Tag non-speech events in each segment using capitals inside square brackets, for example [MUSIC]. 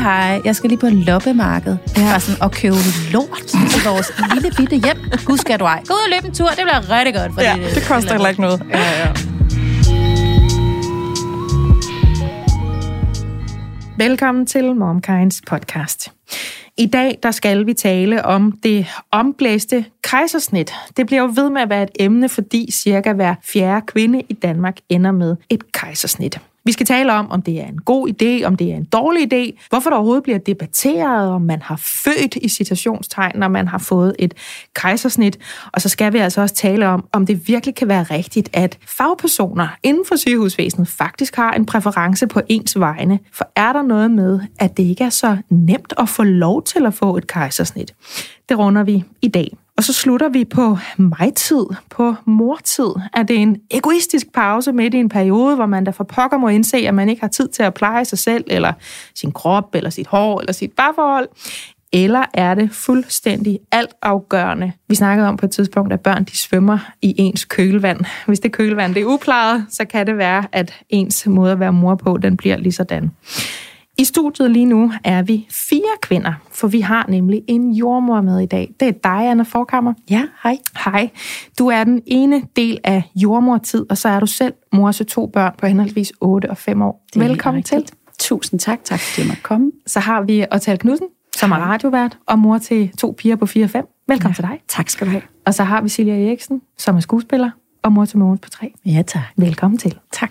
hej hej, jeg skal lige på loppemarked. Ja. Bare sådan, og købe lort til vores [LAUGHS] lille bitte hjem. Husk at du ej. Gå ud og løbe en tur, det bliver rigtig godt. For Ja, det koster heller ikke noget. Ja, ja. Velkommen til MomKinds podcast. I dag der skal vi tale om det omblæste kejsersnit. Det bliver jo ved med at være et emne, fordi cirka hver fjerde kvinde i Danmark ender med et kejsersnit. Vi skal tale om, om det er en god idé, om det er en dårlig idé, hvorfor der overhovedet bliver debatteret, om man har født i citationstegn, når man har fået et kejsersnit. Og så skal vi altså også tale om, om det virkelig kan være rigtigt, at fagpersoner inden for sygehusvæsenet faktisk har en præference på ens vegne. For er der noget med, at det ikke er så nemt at få lov til at få et kejsersnit? Det runder vi i dag. Og så slutter vi på mig-tid, på mortid. Er det en egoistisk pause midt i en periode, hvor man da for pokker må indse, at man ikke har tid til at pleje sig selv, eller sin krop, eller sit hår, eller sit parforhold? Eller er det fuldstændig altafgørende? Vi snakkede om på et tidspunkt, at børn de svømmer i ens kølevand. Hvis det kølevand det er uplejet, så kan det være, at ens måde at være mor på, den bliver lige sådan. I studiet lige nu er vi fire kvinder, for vi har nemlig en jordmor med i dag. Det er dig, Anna Forkammer. Ja, hej. Hej. Du er den ene del af jordmortid, og så er du selv mor til to børn på henholdsvis 8 og 5 år. Det Velkommen til. Tusind tak, tak fordi jeg måtte komme. Så har vi Otal Knudsen, som er radiovært, og mor til to piger på 4 og 5. Velkommen ja. til dig. Tak skal du have. Og så har vi Silja Eriksen, som er skuespiller, og mor til Mogens på 3. Ja, tak. Velkommen til. Tak.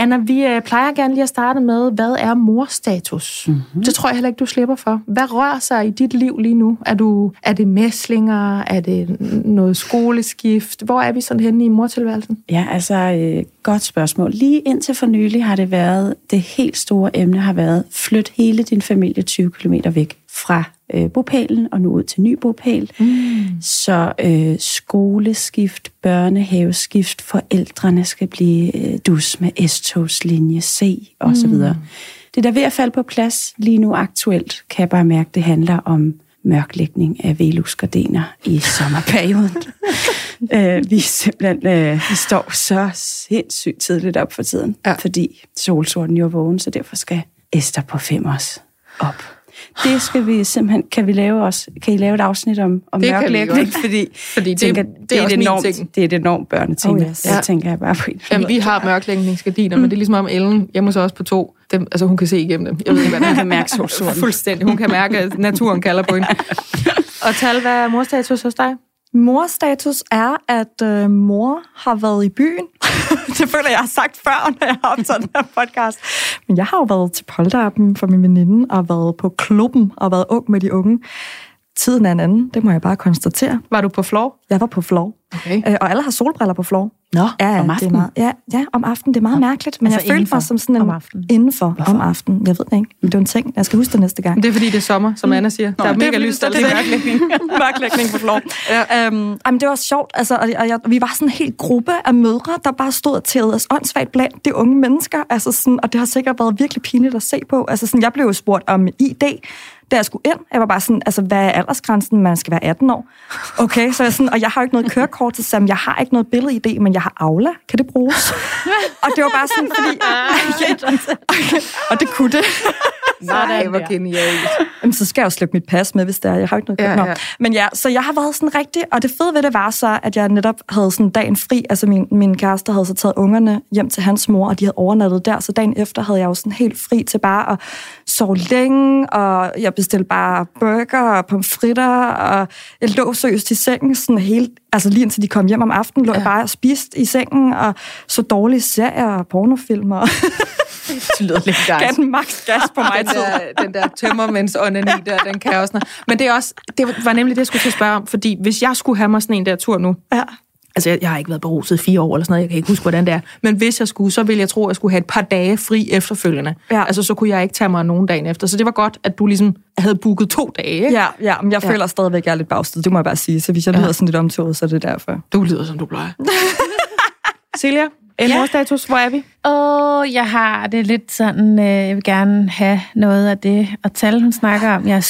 Anna, vi øh, plejer gerne lige at starte med, hvad er morstatus? Mhm. Mm-hmm. Det tror jeg heller ikke, du slipper for. Hvad rører sig i dit liv lige nu? Er, du, er det mæslinger? Er det noget skoleskift? Hvor er vi sådan henne i mortilværelsen? Ja, altså, øh, godt spørgsmål. Lige indtil for nylig har det været, det helt store emne har været, flyt hele din familie 20 km væk fra øh, bopælen og nu ud til ny bopæl. Mm. Så øh, skoleskift, børnehaveskift, forældrene skal blive øh, dus med S-togslinje C og så videre. Det er der ved at falde på plads lige nu aktuelt, kan jeg bare mærke, det handler om mørklægning af velusgardiner i sommerperioden. [LAUGHS] øh, vi, simpelthen, øh, vi står så sindssygt tidligt op for tiden, Ja. fordi solsorten jo er vågen, så derfor skal Esther på fem os op. Det skal vi simpelthen, kan vi lave også, kan I lave et afsnit om, om Det mørklægning, [LAUGHS] fordi, Fordi jeg tænker, det, er også et enormt, ting. det er et enormt børneting, Oh, yes. Ja. det tænker jeg bare på en Jamen, vi har mørklægningsgardiner, mm. men det er ligesom om Ellen, hjemme hos os på to, dem, altså hun kan se igennem dem. Jeg ved ikke, hvad Hun det er. kan mærke solsorten. Fuldstændig. Hun kan mærke, at naturen kalder på hende. [LAUGHS] Og Tal, hvad er morstatus hos dig? Morstatus er, at øh, mor har været i byen. [LAUGHS] det føler jeg, jeg har sagt før, når jeg har optaget den her podcast. Men jeg har jo været til polterappen for min veninde, og været på klubben, og været ung med de unge. Tiden er en anden, det må jeg bare konstatere. Var du på floor? Jeg var på floor, Okay. øh, og alle har solbriller på floor. Nå, Ja, ja, om Det er aftenen. meget, ja, ja, om aftenen. Det er meget mærkeligt, men Altså jeg følte indenfor mig som sådan en... om aftenen? Indenfor om aftenen. Jeg ved det ikke. Det er en ting. Jeg skal huske det næste gang. Det er fordi, det er sommer, som Anna siger. Der er det er mega lyst. det er mørklægning. [LAUGHS] mørklægning på floor. Ja. Øhm, jamen, det var sjovt, altså, og, og, jeg, vi var sådan en hel gruppe af mødre, der bare stod og tævede os åndssvagt blandt de unge mennesker, altså sådan, og det har sikkert været virkelig pinligt at se på. Altså sådan, jeg blev jo spurgt om ID, da jeg skulle ind. Jeg var bare sådan, altså, hvad er aldersgrænsen? Man skal være 18 år. Okay, så jeg sådan, og jeg har jo ikke noget kørekort til Sam, jeg har ikke noget billed-ID, men jeg har Aula. Kan det bruges? [LAUGHS] og det var bare sådan, fordi... [LAUGHS] okay, og det kunne det. Nej, hvor genialt. Jamen, så skal jeg jo slippe mit pas med, hvis det er. Jeg har jo ikke noget ja. ja. Men ja, så jeg har været sådan rigtig... Og det fede ved det var så, at jeg netop havde sådan dagen fri. Altså min, min kæreste havde så taget ungerne hjem til hans mor, og de havde overnattet der. Så dagen efter havde jeg jo sådan helt fri til bare at sove længe, og jeg bestilte bare burger og pomfritter, og jeg lå seriøst i sengen sådan hele... Altså lige indtil de kom hjem om aftenen, lå ja. jeg bare og spiste i sengen, og så dårlige serier og pornofilm, og [LAUGHS] Det lyder lidt gav den max gas på mig den der, den der tømmermænds onani der, den kan også noget. Men det er også, det var nemlig det, jeg skulle til at spørge om, fordi hvis jeg skulle have mig sådan en der tur nu, Ja. Altså jeg, jeg har ikke været beruset i fire år eller sådan noget, jeg kan ikke huske, hvordan det er, men hvis jeg skulle, så ville jeg tro, at jeg skulle have et par dage fri efterfølgende. Ja. Altså så kunne jeg ikke tage mig nogen dagen efter. Så det var godt, at du ligesom havde booket to dage. ikke? Ja, ja, men jeg Ja. føler stadigvæk, at jeg er lidt bagsted. Det må jeg bare sige. Så hvis jeg Ja. lyder sådan lidt omtoget, så er det derfor. Du lyder, som du plejer. [LAUGHS] Silja, en Ja. morstatus, hvor er vi? Åh, jeg har det lidt sådan, øh, jeg vil gerne have noget af det. Og Tal, hun snakker om, jeg,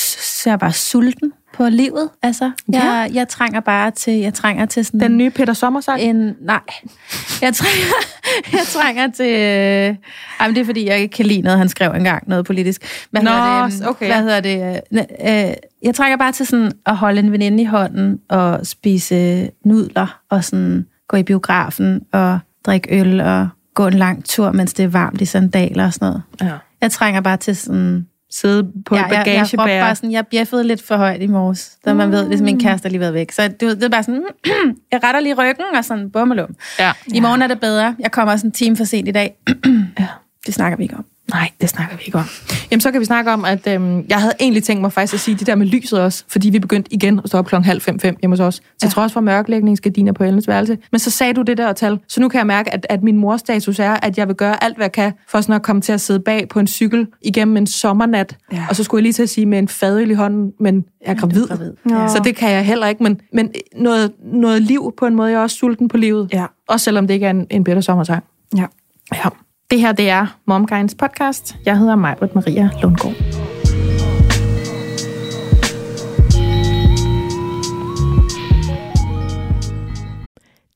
jeg er bare sulten. På livet. Altså, jeg, jeg trænger bare til, jeg trænger til sådan Den nye Peter Sommer-sang? en, nej, jeg trænger, [LAUGHS] jeg trænger til, øh, ej, men det er fordi, jeg ikke kan lide noget, han skrev engang, noget politisk. Hvad Nå, hedder det, okay. Hvad hedder det? Øh, øh, jeg trænger bare til sådan at holde en veninde i hånden og spise nudler og sådan gå i biografen og drikke øl og gå en lang tur, mens det er varmt i sandaler og sådan noget. Ja. Jeg trænger bare til sådan... Sidde på Ja, et jeg, jeg, bagagebær. bare sådan, jeg bjeffede lidt for højt i morges, da man ved, ligesom min kæreste er lige været væk. Så det, det er bare sådan, [CLEARS THROAT] jeg retter lige ryggen og sådan, bummelum. Ja. I morgen er det bedre. Jeg kommer også en time for sent i dag. [CLEARS THROAT] Ja. Det snakker vi ikke om. Nej, det snakker vi ikke om. Jamen, så kan vi snakke om, at øhm, jeg havde egentlig tænkt mig faktisk at sige det der med lyset også, fordi vi begyndte igen at stå op klokken halv fem, fem hjemme hos os, til Ja. trods for mørklægningsgardiner på Ellen's værelse. Men så sagde du det der tal, så nu kan jeg mærke, at, at min mors status er, at jeg vil gøre alt, hvad jeg kan, for sådan at komme til at sidde bag på en cykel igennem en sommernat. Ja. Og så skulle jeg lige til at sige med en fadøl i hånden, men jeg er gravid. gravid. Ja. Så det kan jeg heller ikke, men, men noget, noget liv på en måde, jeg er også sulten på livet. Ja. Også selvom det ikke er en, en bedre sommersang. Ja. Ja. Det her, det er MomKinds podcast. Jeg hedder Majbrit Maria Lundgaard.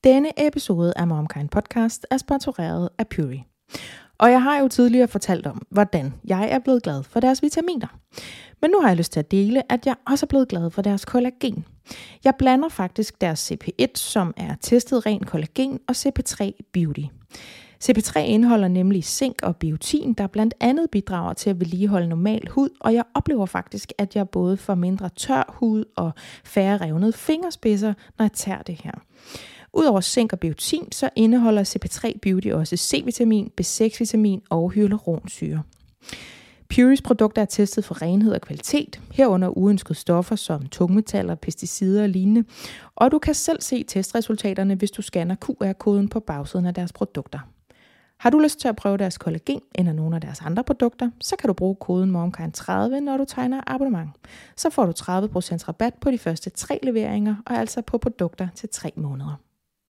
Denne episode af MomKind podcast er sponsoreret af Puri. Og jeg har jo tidligere fortalt om, hvordan jeg er blevet glad for deres vitaminer. Men nu har jeg lyst til at dele, at jeg også er blevet glad for deres kollagen. Jeg blander faktisk deres CP1, som er testet ren kollagen, og CP3 Beauty. CP3 indeholder nemlig zink og biotin, der blandt andet bidrager til at vedligeholde normal hud, og jeg oplever faktisk, at jeg både får mindre tør hud og færre revnede fingerspidser, når jeg tager det her. Udover zink og biotin, så indeholder CP3 Beauty også C-vitamin, B6-vitamin og hyaluronsyre. Puris produkter er testet for renhed og kvalitet, herunder uønskede stoffer som tungmetaller, pesticider og lignende, og du kan selv se testresultaterne, hvis du scanner QR-koden på bagsiden af deres produkter. Har du lyst til at prøve deres kollagen eller nogle af deres andre produkter, så kan du bruge koden MOMKIND30, når du tegner abonnement. Så får du 30% rabat på de første tre leveringer, og altså på produkter til tre måneder.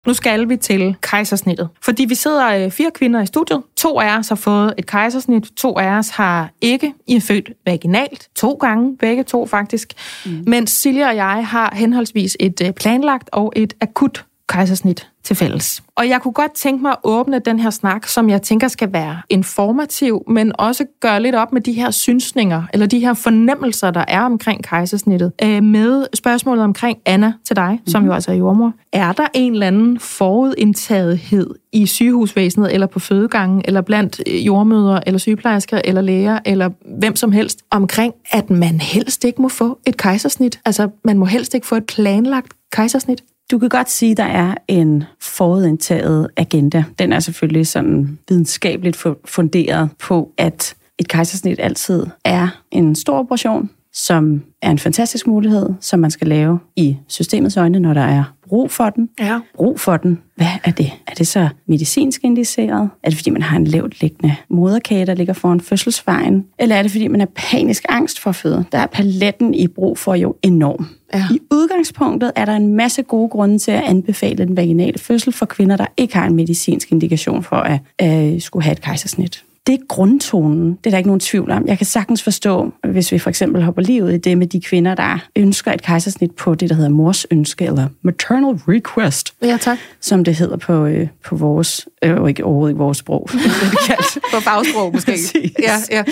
Nu skal vi til kejsersnittet. Fordi vi sidder øh, fire kvinder i studiet. To af os har fået et kejsersnit. To af os har ikke. I er født vaginalt. To gange. Begge to faktisk. Mm. Mens Silja og jeg har henholdsvis et øh, planlagt og et akut kejsersnit til fælles. Og jeg kunne godt tænke mig at åbne den her snak, som jeg tænker skal være informativ, men også gøre lidt op med de her synsninger, eller de her fornemmelser, der er omkring kejsersnittet. Øh, med spørgsmålet omkring Anna til dig, mm-hmm. som jo altså er jordmor. Er der en eller anden forudindtagethed i sygehusvæsenet, eller på fødegangen, eller blandt øh, jordmødre, eller sygeplejersker, eller læger, eller hvem som helst, omkring, at man helst ikke må få et kejsersnit? Altså, man må helst ikke få et planlagt kejsersnit? Du kan godt sige, at der er en forudindtaget agenda. Den er selvfølgelig sådan videnskabeligt funderet på, at et kejsersnit altid er en stor operation, som er en fantastisk mulighed, som man skal lave i systemets øjne, når der er brug for den. Ja. Brug for den. Hvad er det? Er det så medicinsk indiceret? Er det fordi, man har en lavt liggende moderkage, der ligger foran fødselsvejen? Eller er det fordi, man er panisk angst for at føde? Der er paletten i brug for jo enorm. Ja. I udgangspunktet er der en masse gode grunde til at anbefale den vaginale fødsel for kvinder, der ikke har en medicinsk indikation for at øh, skulle have et kejsersnit. Det er grundtonen. Det er der ikke nogen tvivl om. Jeg kan sagtens forstå, hvis vi for eksempel hopper lige ud i det med de kvinder, der ønsker et kejsersnit på det, der hedder mors ønske, eller maternal request, Ja, tak. som det hedder på, øh, på vores, øh, ikke overhovedet ikke vores sprog. [LAUGHS] På fagsprog måske. Præcis. ja, ja.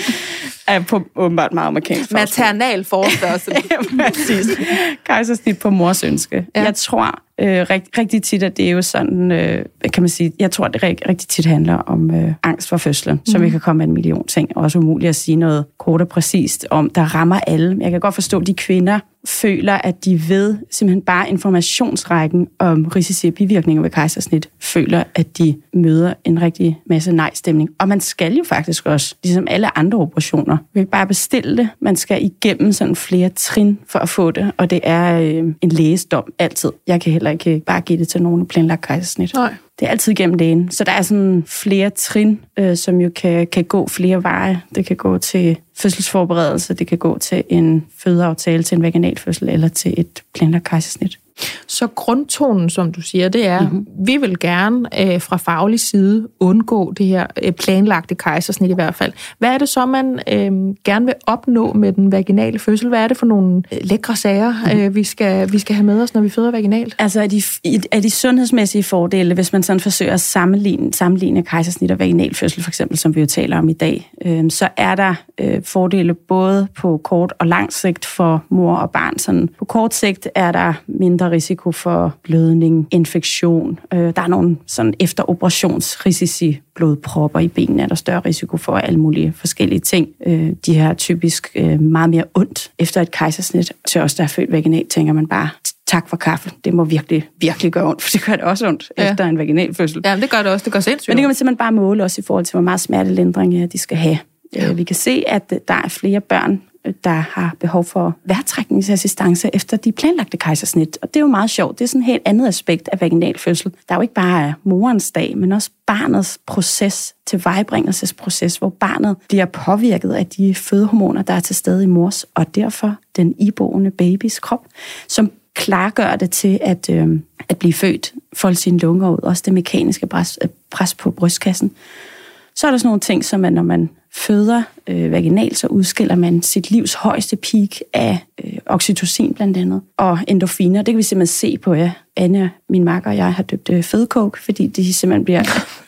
Er på åbenbart meget amerikansk. Maternal forstørrelse. [LAUGHS] Ja, præcis. Kejsersnit på mors ønske. Ja. Jeg tror øh, rigt, rigtig tit, at det er jo sådan, øh, kan man sige, jeg tror, det rigt, rigtig tit handler om øh, angst for fødslen, mm. som vi kan komme med en million ting. Også umuligt at sige noget kort og præcist om, der rammer alle. Jeg kan godt forstå, de kvinder føler, at de ved simpelthen bare informationsrækken om risici og bivirkninger ved kejsersnit, føler, at de møder en rigtig masse nej-stemning. Og man skal jo faktisk også, ligesom alle andre operationer, man kan ikke bare bestille det. Man skal igennem sådan flere trin for at få det, og det er øh, en lægesdom altid. Jeg kan heller ikke bare give det til nogen planlagt kejsersnit. Nej. Det er altid gennem lægen. Så der er sådan flere trin, øh, som jo kan, kan gå flere veje. Det kan gå til fødselsforberedelse, det kan gå til en fødeaftale, til en vaginalfødsel eller til et planlagt kejsersnit. Så grundtonen, som du siger, det er, mm-hmm. vi vil gerne øh, fra faglig side undgå det her øh, planlagte kejsersnit i hvert fald. Hvad er det så, man øh, gerne vil opnå med den vaginale fødsel? Hvad er det for nogle øh, lækre sager, mm-hmm. øh, vi, skal, vi skal have med os, når vi føder vaginalt? Altså er de, er de sundhedsmæssige fordele, hvis man sådan forsøger at sammenligne, sammenligne kejsersnit og vaginal fødsel, for eksempel, som vi jo taler om i dag, øh, så er der øh, fordele både på kort og lang sigt for mor og barn. Sådan, på kort sigt er der mindre risiko for blødning, infektion. Øh, der er nogle sådan efteroperationsrisici, blodpropper i benene, er der større risiko for alle mulige forskellige ting. Øh, de her typisk øh, meget mere ondt efter et kejsersnit. Til os, der er født vaginalt, tænker man bare, tak for kaffe. Det må virkelig, virkelig gøre ondt, for det gør det også ondt ja. efter en vaginalfødsel. Ja, det gør det også. Det gør sindssygt. Men det kan man simpelthen bare måle også i forhold til, hvor meget smertelindring de skal have. Ja. Vi kan se, at der er flere børn, der har behov for værtrækningsassistance efter de planlagte kejsersnit. Og det er jo meget sjovt. Det er sådan et helt andet aspekt af vaginal fødsel. Der er jo ikke bare øh, morens dag, men også barnets proces til vejbringelsesproces, hvor barnet bliver påvirket af de fødehormoner, der er til stede i mors, og derfor den iboende babys krop, som klargør det til at, øh, at blive født, folde sine lunger ud, også det mekaniske pres, øh, pres på brystkassen. Så er der sådan nogle ting, som at når man føder øh, vaginalt, så udskiller man sit livs højeste peak af øh, oxytocin blandt andet, og endorfiner. Det kan vi simpelthen se på, ja. Anne, min makker og jeg har døbt øh, fedkog, fordi de simpelthen bliver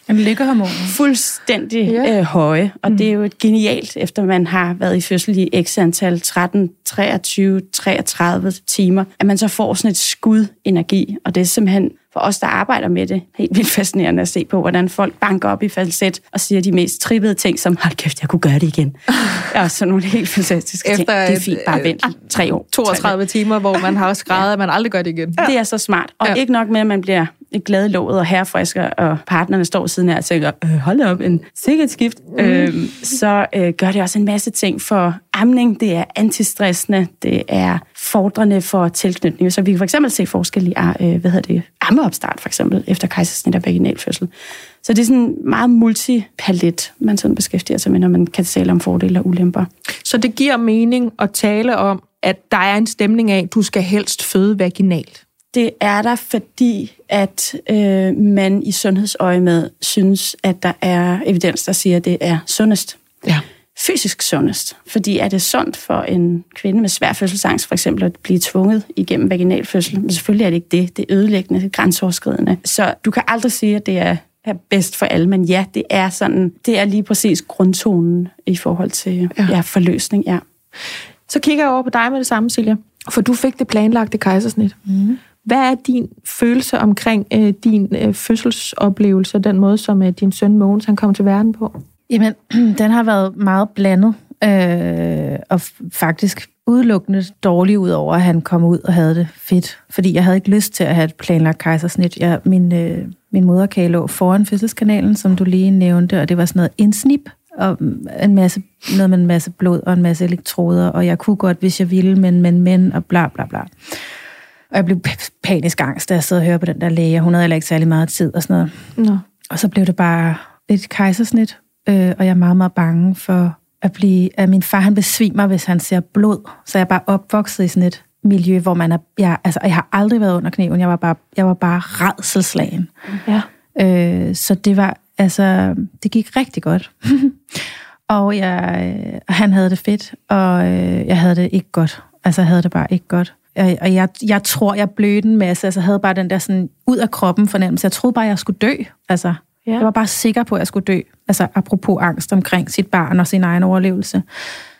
en lykkehormon. fuldstændig ja. øh, høje. Og mm. det er jo et genialt, efter man har været i fødsel i x antal 13, 23, 33 timer, at man så får sådan et skud energi. Og det er simpelthen for os, der arbejder med det, helt vildt fascinerende at se på, hvordan folk banker op i falset og siger de mest trippede ting, som, hold kæft, jeg kunne gøre det igen. [LAUGHS] ja, sådan nogle helt fantastiske Efter ting. Det er fint, bare vent tre år. 32 timer, hvor man har [LAUGHS] skrevet, ja. at man aldrig gør det igen. Det er så smart. Og ja. ikke nok med, at man bliver glad låget og herfrisker, og partnerne står siden her og tænker, øh, hold op, en sikkerhedsskift. Mm. Øh, så øh, gør det også en masse ting for amning. Det er antistressende, det er fordrende for tilknytning. Så vi kan for eksempel se forskel i øh, hvad hedder det, ammeopstart, for eksempel, efter kejsersnit og vaginalfødsel. Så det er sådan meget multipalet, man sådan beskæftiger sig med, når man kan tale om fordele og ulemper. Så det giver mening at tale om, at der er en stemning af, at du skal helst føde vaginalt? Det er der, fordi at øh, man i sundhedsøje med synes, at der er evidens, der siger, at det er sundest. Ja. Fysisk sundest. Fordi er det sundt for en kvinde med svær fødselsangst, for eksempel, at blive tvunget igennem vaginalfødsel? Men selvfølgelig er det ikke det. Det er ødelæggende, det er grænseoverskridende. Så du kan aldrig sige, at det er er bedst for alle, men ja, det er sådan, det er lige præcis grundtonen i forhold til ja. Ja, forløsning, ja. Så kigger jeg over på dig med det samme, Silja. For du fik det planlagte kejsersnit. Mm. Hvad er din følelse omkring øh, din øh, fødselsoplevelse, den måde, som øh, din søn Mogens han kom til verden på? Jamen, [CLEARS THROAT] den har været meget blandet, øh, og faktisk udelukkende dårlig ud over, at han kom ud og havde det fedt. Fordi jeg havde ikke lyst til at have et planlagt kejsersnit. Jeg, min, øh, min moderkage lå foran fødselskanalen, som du lige nævnte, og det var sådan noget indsnip, og en masse, noget med en masse blod og en masse elektroder, og jeg kunne godt, hvis jeg ville, men, men, men, og bla, bla, bla. Og jeg blev panisk angst, da jeg sad og hørte på den der læge, hun havde heller ikke særlig meget tid og sådan noget. Nå. Og så blev det bare et kejsersnit, øh, og jeg er meget, meget bange for at blive, at min far han besvimer, hvis han ser blod. Så jeg er bare opvokset i sådan et miljø, hvor man er, jeg, altså, jeg har aldrig været under kniven, jeg var bare, jeg var bare redselslagen. Ja. Øh, så det var, altså, det gik rigtig godt. [LAUGHS] og jeg, øh, han havde det fedt, og øh, jeg havde det ikke godt. Altså, jeg havde det bare ikke godt. Og jeg, jeg tror, jeg blødte en masse. Altså, jeg havde bare den der sådan ud af kroppen fornemmelse. Jeg troede bare, jeg skulle dø. Altså, ja. jeg var bare sikker på, at jeg skulle dø. Altså, apropos angst omkring sit barn og sin egen overlevelse.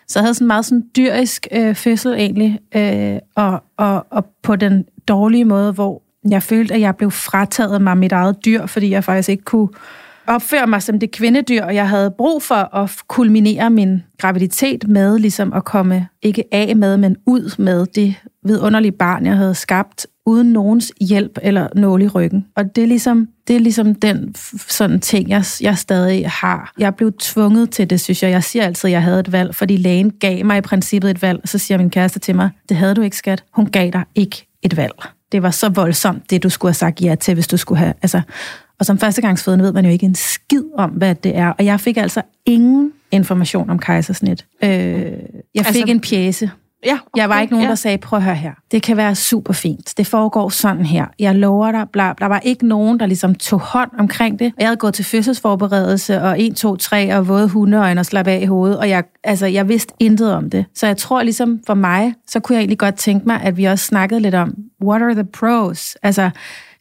Så jeg havde sådan meget sådan dyrisk øh, fødsel egentlig, øh, og, og, og på den dårlige måde, hvor jeg følte, at jeg blev frataget mig mit eget dyr, fordi jeg faktisk ikke kunne opføre mig som det kvindedyr, og jeg havde brug for at kulminere min graviditet med ligesom at komme ikke af med, men ud med det vidunderlige barn, jeg havde skabt, uden nogens hjælp eller nål i ryggen. Og det er ligesom, det er ligesom den sådan ting, jeg, jeg stadig har. Jeg blev tvunget til det, synes jeg. Jeg siger altid, at jeg havde et valg, fordi lægen gav mig i princippet et valg, så siger min kæreste til mig, det havde du ikke, skat. Hun gav dig ikke et valg. Det var så voldsomt, det du skulle have sagt ja til, hvis du skulle have... Altså, og som førstegangsfødende ved man jo ikke en skid om, hvad det er. Og jeg fik altså ingen information om kejsersnit. Øh, jeg fik altså, en pjæse Ja, okay, Jeg var ikke nogen, ja. der sagde, prøv at høre her. Det kan være super fint. Det foregår sådan her. Jeg lover dig, bla. Der var ikke nogen, der ligesom tog hånd omkring det. Jeg havde gået til fødselsforberedelse, og 1, 2, 3, og våde hundeøjne og slappe af i hovedet. Og jeg, altså, jeg vidste intet om det. Så jeg tror ligesom for mig, så kunne jeg egentlig godt tænke mig, at vi også snakkede lidt om, what are the pros? Altså,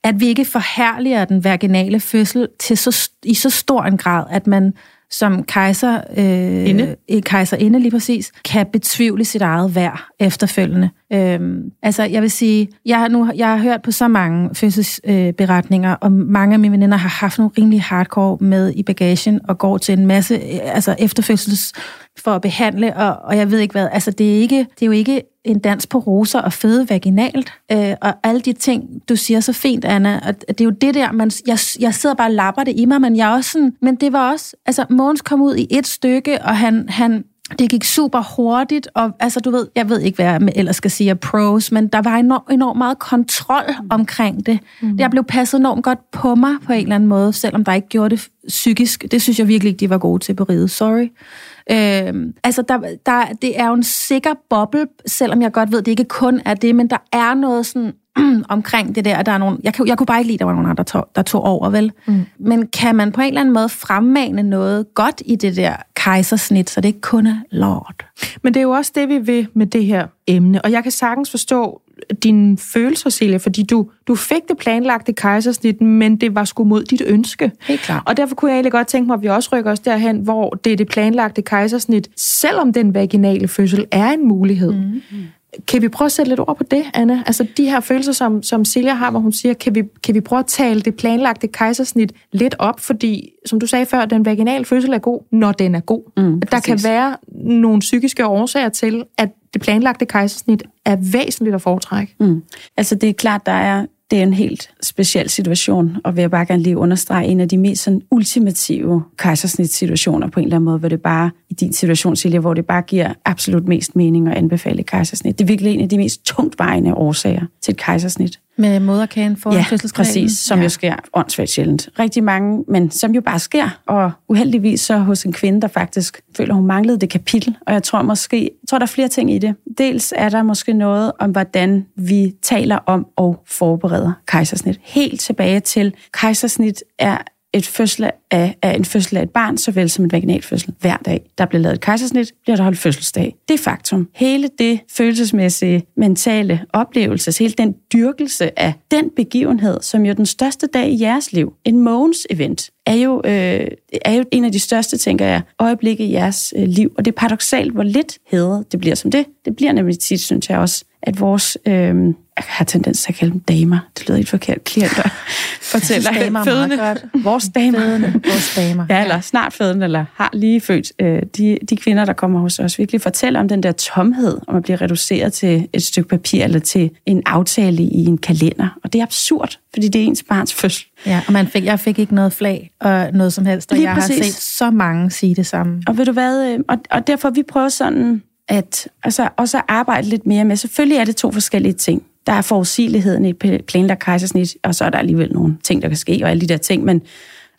at vi ikke forherliger den vaginale fødsel til så, i så stor en grad, at man som kejser, øh, Inde. kejserinde lige præcis, kan betvivle sit eget værd efterfølgende. Øhm, altså, jeg vil sige, jeg har, nu, jeg har hørt på så mange fødselsberetninger, øh, og mange af mine veninder har haft nogle rimelig hardcore med i bagagen, og går til en masse øh, altså efterfødsels for at behandle, og, og jeg ved ikke hvad. Altså, det er, ikke, det er jo ikke en dans på roser og føde vaginalt, øh, og alle de ting, du siger så fint, Anna, og det er jo det der, man, jeg, jeg sidder bare og lapper det i mig, men jeg er også sådan, men det var også, altså Mogens kom ud i et stykke, og han, han det gik super hurtigt, og altså, du ved, jeg ved ikke, hvad jeg ellers skal sige af pros, men der var enormt, enormt meget kontrol omkring det. Mm. Jeg blev passet enormt godt på mig på en eller anden måde, selvom der ikke gjorde det psykisk. Det synes jeg virkelig ikke, de var gode til på riget. Sorry. Øhm, altså, der, der, det er jo en sikker boble, selvom jeg godt ved, det ikke kun er det, men der er noget sådan [CLEARS THROAT] omkring det der, at der er nogen, jeg, kan, jeg kunne bare ikke lide, at der var nogen andre, der tog, der tog over, vel? Mm. Men kan man på en eller anden måde fremmane noget godt i det der kejsersnit, så det ikke kun er lort? Men det er jo også det, vi vil med det her emne. Og jeg kan sagtens forstå dine følelser, Celia, fordi du, du fik det planlagte kejsersnit, men det var sgu mod dit ønske. Helt klart. Og derfor kunne jeg egentlig godt tænke mig, at vi også rykker os derhen, hvor det er det planlagte kejsersnit, selvom den vaginale fødsel er en mulighed. Mm. Kan vi prøve at sætte lidt ord på det, Anna? Altså de her følelser, som, som Silja har, hvor hun siger, kan vi, kan vi prøve at tale det planlagte kejsersnit lidt op? Fordi, som du sagde før, den vaginale fødsel er god, når den er god. Mm, der kan være nogle psykiske årsager til, at det planlagte kejsersnit er væsentligt at foretrække. Mm. Altså det er klart, der er det er en helt speciel situation, og vil jeg bare gerne lige understrege, en af de mest sådan, ultimative kejsersnit-situationer på en eller anden måde, hvor det bare, i din situation, Silja, hvor det bare giver absolut mest mening at anbefale kejsersnit. Det er virkelig en af de mest tungtvejende årsager til et kejsersnit. Med moderkagen for Ja, præcis, som ja. jo sker åndssvagt sjældent. Rigtig mange, men som jo bare sker, og uheldigvis så hos en kvinde, der faktisk føler, hun manglede det kapitel, og jeg tror måske, jeg tror, der er flere ting i det. Dels er der måske noget om, hvordan vi taler om og forbereder kejsersnit. Helt tilbage til, kejsersnit er et fødsel af, af en fødsel af et barn, såvel som en vaginal fødsel. Hver dag, der bliver lavet et kejsersnit, bliver der holdt fødselsdag. Det er faktum. Hele det følelsesmæssige, mentale oplevelse, altså hele den dyrkelse af den begivenhed, som jo er den største dag i jeres liv, en Mogens event, er jo, øh, er jo en af de største, tænker jeg, øjeblikke i jeres øh, liv. Og det er paradoxalt, hvor lidt hæder det bliver som det. Det bliver nemlig tit, synes jeg også, at vores... Øh, jeg har tendens til at kalde dem damer. Det lyder ikke forkert. Klienter [LAUGHS] fortæller. damer er meget fødende. godt. Vores damer. Fødende, vores damer. Ja, eller snart fødende, eller har lige født. Øh, de, de kvinder, der kommer hos os, virkelig fortæller om den der tomhed, om at blive reduceret til et stykke papir, eller til en aftale i en kalender. Og det er absurd, fordi det er ens barns fødsel. Ja, og man fik, jeg fik ikke noget flag og noget som helst, og Lige jeg præcis. har set så mange sige det samme. Og ved du hvad, øh, og, og derfor vi prøver sådan at altså, også at arbejde lidt mere med, selvfølgelig er det to forskellige ting. Der er forudsigeligheden i et planlagt kejsersnit, og så er der alligevel nogle ting, der kan ske, og alle de der ting, men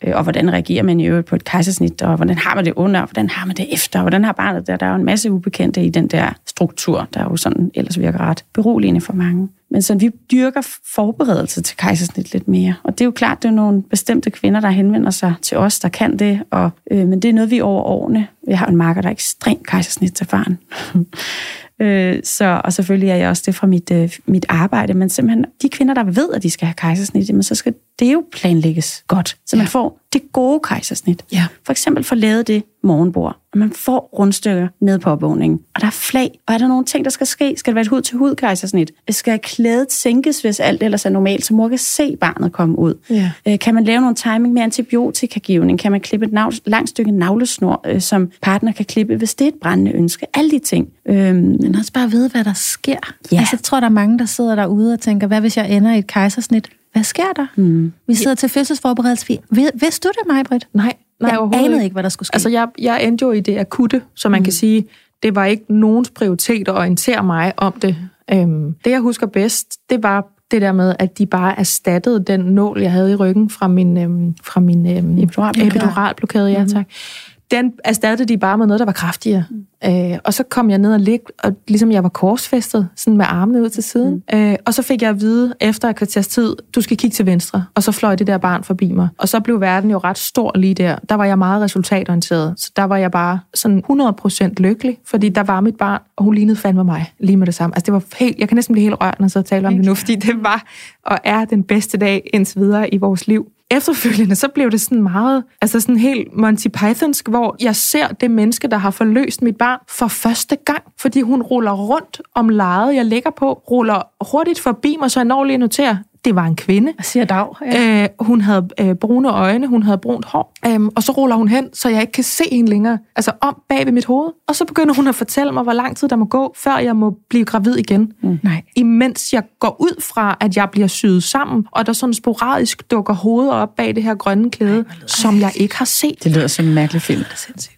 øh, og hvordan reagerer man i øvrigt på et kejsersnit, og hvordan har man det under, og hvordan har man det efter, og hvordan har barnet det? Der er jo en masse ubekendte i den der struktur, der jo sådan ellers virker ret beroligende for mange. Men så vi dyrker forberedelse til kejsersnit lidt mere. Og det er jo klart, det er nogle bestemte kvinder, der henvender sig til os, der kan det. Og, øh, men det er noget, vi over årene. Jeg har en marker, der er ekstremt kejsersnit til faren. [LAUGHS] øh, så, og selvfølgelig er jeg også det fra mit, øh, mit arbejde. Men simpelthen, de kvinder, der ved, at de skal have kejsersnit, jamen, så skal det jo planlægges godt. Så man Ja. får det gode kejsersnit. Ja. For eksempel få lavet det morgenbord, og man får rundstykker ned på opvågningen. Og der er flag, og er der nogle ting, der skal ske? Skal det være et hud-til-hud kejsersnit? Skal klædet sænkes, hvis alt ellers er normalt, så mor kan se barnet komme ud? Ja. Øh, Kan man lave nogle timing med antibiotikagivning? Kan man klippe et nav- langt stykke navlesnor, øh, som partner kan klippe, hvis det er et brændende ønske? Alle de ting. Øhm, Men også bare vide, hvad der sker. Ja. Altså, jeg tror, der er mange, der sidder derude og tænker, hvad hvis jeg ender i et kejsersnit? Hvad sker der? Mm. Vi sidder til fødselsforberedelse. Vidste du det, mig, Britt? Nej, nej Jeg overhovedet anede ikke, hvad der skulle ske. Altså, jeg, jeg endte jo i det akutte, så man mm. kan sige, det var ikke nogens prioritet at orientere mig om det. Øhm, det, jeg husker bedst, det var det der med, at de bare erstattede den nål, jeg havde i ryggen fra min, øhm, fra min øhm, Epiduralblokade. epiduralblokade. Ja, tak. Den erstattede de bare med noget, der var kraftigere. Mm. Øh, og så kom jeg ned og ligge, og ligesom jeg var korsfæstet, sådan med armene ud til siden. Mm. Øh, og så fik jeg at vide efter et kvarters tid, du skal kigge til venstre. Og så fløj det der barn forbi mig. Og så blev verden jo ret stor lige der. Der var jeg meget resultatorienteret. Så der var jeg bare sådan 100% lykkelig, fordi der var mit barn, og hun lignede fandme mig lige med det samme. Altså det var helt, jeg kan næsten blive helt rørt, når jeg taler om det nu, fordi det var og er den bedste dag indtil videre i vores liv efterfølgende, så blev det sådan meget, altså sådan helt Monty Pythonsk, hvor jeg ser det menneske, der har forløst mit barn for første gang, fordi hun ruller rundt om lejet, jeg ligger på, ruller hurtigt forbi mig, så jeg når lige noterer, det var en kvinde. Jeg siger dag. Ja. Øh, hun havde øh, brune øjne, hun havde brunt hår, øhm, og så ruller hun hen, så jeg ikke kan se hende længere, altså om bag ved mit hoved. Og så begynder hun at fortælle mig, hvor lang tid der må gå, før jeg må blive gravid igen. Mm. Nej. Imens jeg går ud fra, at jeg bliver syet sammen, og der sådan sporadisk dukker hovedet op bag det her grønne klæde, Ej, som jeg ikke har set. Det lyder som en mærkelig film.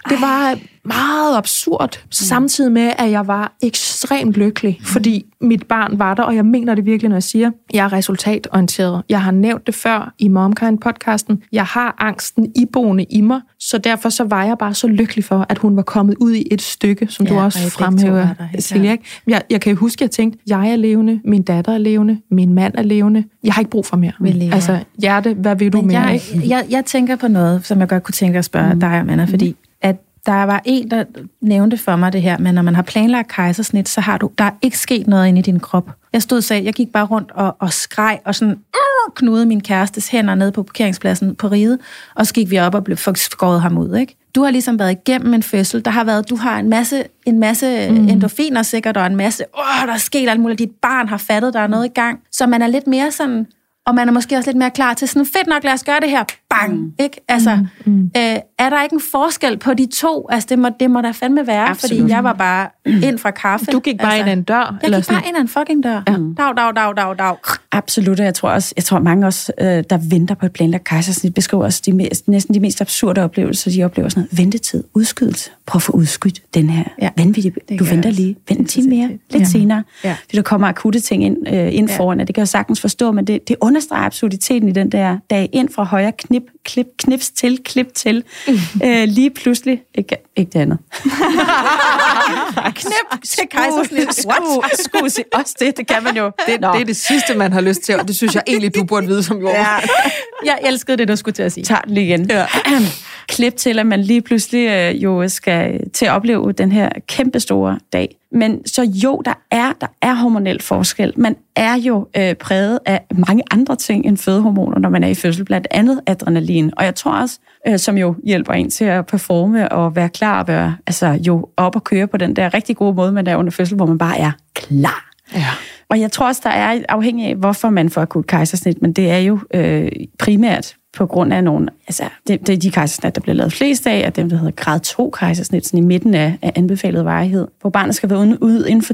Det var meget absurd, mm. samtidig med, at jeg var ekstremt lykkelig, mm. fordi mit barn var der, og jeg mener det virkelig, når jeg siger, jeg er resultatorienteret. Jeg har nævnt det før i Momkind-podcasten. Jeg har angsten iboende i mig, så derfor så var jeg bare så lykkelig for, at hun var kommet ud i et stykke, som ja, du også fremhæver, Silja. Jeg, jeg kan huske, at jeg tænkte, jeg er levende, min datter er levende, min mand er levende. Jeg har ikke brug for mere. Altså, hjerte, hvad vil du Men mere? Jeg, jeg, jeg tænker på noget, som jeg godt kunne tænke at spørge mm. dig om, Anna, fordi at der var en, der nævnte for mig det her, men når man har planlagt kejsersnit, så har du, der er ikke sket noget inde i din krop. Jeg stod og sagde, jeg gik bare rundt og, og skreg og sådan uh, knudede min kærestes hænder ned på parkeringspladsen på ride, og så gik vi op og blev skåret ham ud, ikke? Du har ligesom været igennem en fødsel. Der har været, du har en masse, en masse mm. endorfiner sikkert, og en masse, åh, der er sket alt muligt. Dit barn har fattet, der er noget i gang. Så man er lidt mere sådan, og man er måske også lidt mere klar til sådan, fedt nok, lad os gøre det her. Bang! Mm. Ikke? Altså, mm. Mm. Øh, er der ikke en forskel på de to? Altså, det må, det må der fandme være, Absolut. fordi jeg var bare ind fra kaffe. Du gik bare altså, ind ad en dør? Jeg eller gik sådan? bare ind ad en fucking dør. Ja. Dag, dag, dag, dag, dag. Absolut, og jeg tror også, jeg tror mange også, øh, der venter på et planlagt kejsersnit, beskriver også de mest, næsten de mest absurde oplevelser, de oplever sådan noget ventetid, udskydelse. Prøv at få udskudt den her ja. vanvittige, du venter lige, vent en time mere, lidt ja. senere. Ja. Fordi der kommer akutte ting ind, øh, ind ja. foran, og det kan jeg sagtens forstå, men det, det understreger absurditeten i den der dag ind fra højre knip, klip, knips til, klip til, [LAUGHS] øh, lige pludselig, ikke, ikke det andet. [LAUGHS] Knip til kejsersnit. What? Skulle se også det, det kan man jo. Det, det er det sidste, man har lyst til, og det synes jeg egentlig, du burde vide som [LAUGHS] jord. Ja. Jeg elskede det, du skulle til at sige. Tag den lige igen. Ja. [CLEARS THROAT] Klip til, at man lige pludselig øh, jo skal til at opleve den her kæmpestore dag. Men så jo, der er, der er hormonel forskel. Man er jo øh, præget af mange andre ting end fødehormoner, når man er i fødsel, blandt andet adrenalin. Og jeg tror også, øh, som jo hjælper en til at performe og være klar og være altså, jo op og køre på den der rigtig gode måde, man er under fødsel, hvor man bare er klar. Ja. Og jeg tror også, der er afhængig af, hvorfor man får akut kejsersnit, men det er jo øh, primært på grund af nogle, altså det, det er de kejsersnit, der bliver lavet flest af, og dem, der hedder grad 2 kejsersnit, sådan i midten af, af anbefalet varighed, hvor barnet skal være ud inden for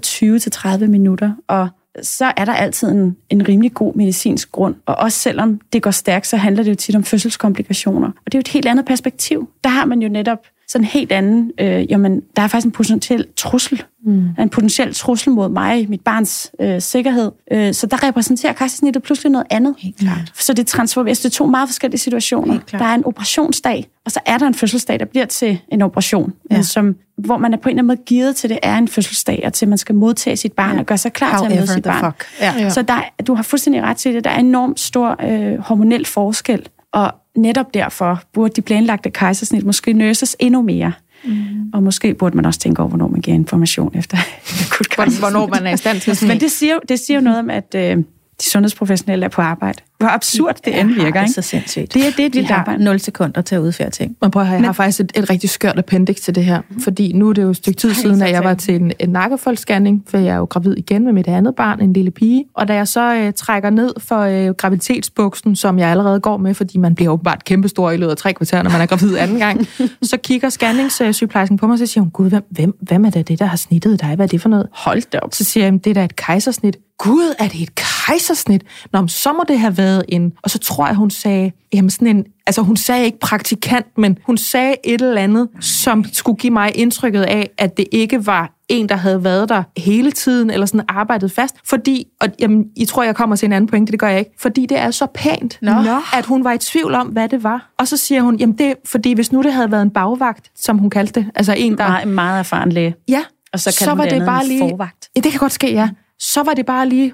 20-30 minutter, og så er der altid en, en rimelig god medicinsk grund. Og også selvom det går stærkt, så handler det jo tit om fødselskomplikationer. Og det er jo et helt andet perspektiv. Der har man jo netop sådan en helt anden, øh, jamen, der er faktisk en potentiel trussel. Mm. En potentiel trussel mod mig, mit barns øh, sikkerhed. Øh, så der repræsenterer kejsersnittet pludselig noget andet. Helt klart. Så det transformeres til to meget forskellige situationer. Der er en operationsdag, og så er der en fødselsdag, der bliver til en operation. Ja. Som, hvor man er på en eller anden måde givet til, det er en fødselsdag, og til man skal modtage sit barn ja. og gøre sig klar However til at møde sit barn. Fuck. Ja. Så der, du har fuldstændig ret til det. Der er enormt stor øh, hormonel forskel. Og netop derfor burde de planlagte kejsersnit måske nøses endnu mere. Mm. Og måske burde man også tænke over, hvornår man giver information efter [LAUGHS] Hvornår man er i stand til Men det siger, det siger jo noget om, at øh, de sundhedsprofessionelle er på arbejde. Hvor absurd det end virker, ikke? Det er så sindssygt. Det er det, de, de har 0 sekunder til at udføre ting. Men prøv at høre, jeg Men, har faktisk et, et rigtig skørt appendix til det her. Mm. Fordi nu er det jo et stykke tid Ej, siden, at jeg var til en, en nakkefoldsscanning, for jeg er jo gravid igen med mit andet barn, en lille pige. Og da jeg så øh, trækker ned for øh, graviditetsbuksen, som jeg allerede går med, fordi man bliver åbenbart kæmpestor i løbet af tre kvarter, når man er gravid anden gang, [LAUGHS] så kigger scanningssygeplejersken på mig, og så siger hun, gud, hvem, hvem, hvem er det, det, der har snittet dig? Hvad er det for noget? Hold da op. Så siger jeg, det er da et kejsersnit. Gud, er det et kejsersnit? Kejsersnit? Nå, men så må det have været en... Og så tror jeg, hun sagde, jamen sådan en... Altså, hun sagde ikke praktikant, men hun sagde et eller andet, som skulle give mig indtrykket af, at det ikke var en, der havde været der hele tiden, eller sådan arbejdet fast. Fordi, og jamen, I tror, jeg kommer til en anden pointe, det gør jeg ikke. Fordi det er så pænt, Nå. at hun var i tvivl om, hvad det var. Og så siger hun, jamen det fordi hvis nu det havde været en bagvagt, som hun kaldte det, altså en, der... Meget, meget erfaren læge. Ja, Og så kan så var det det bare lige... forvagt. Ja, det kan godt ske, ja. Så var det bare lige...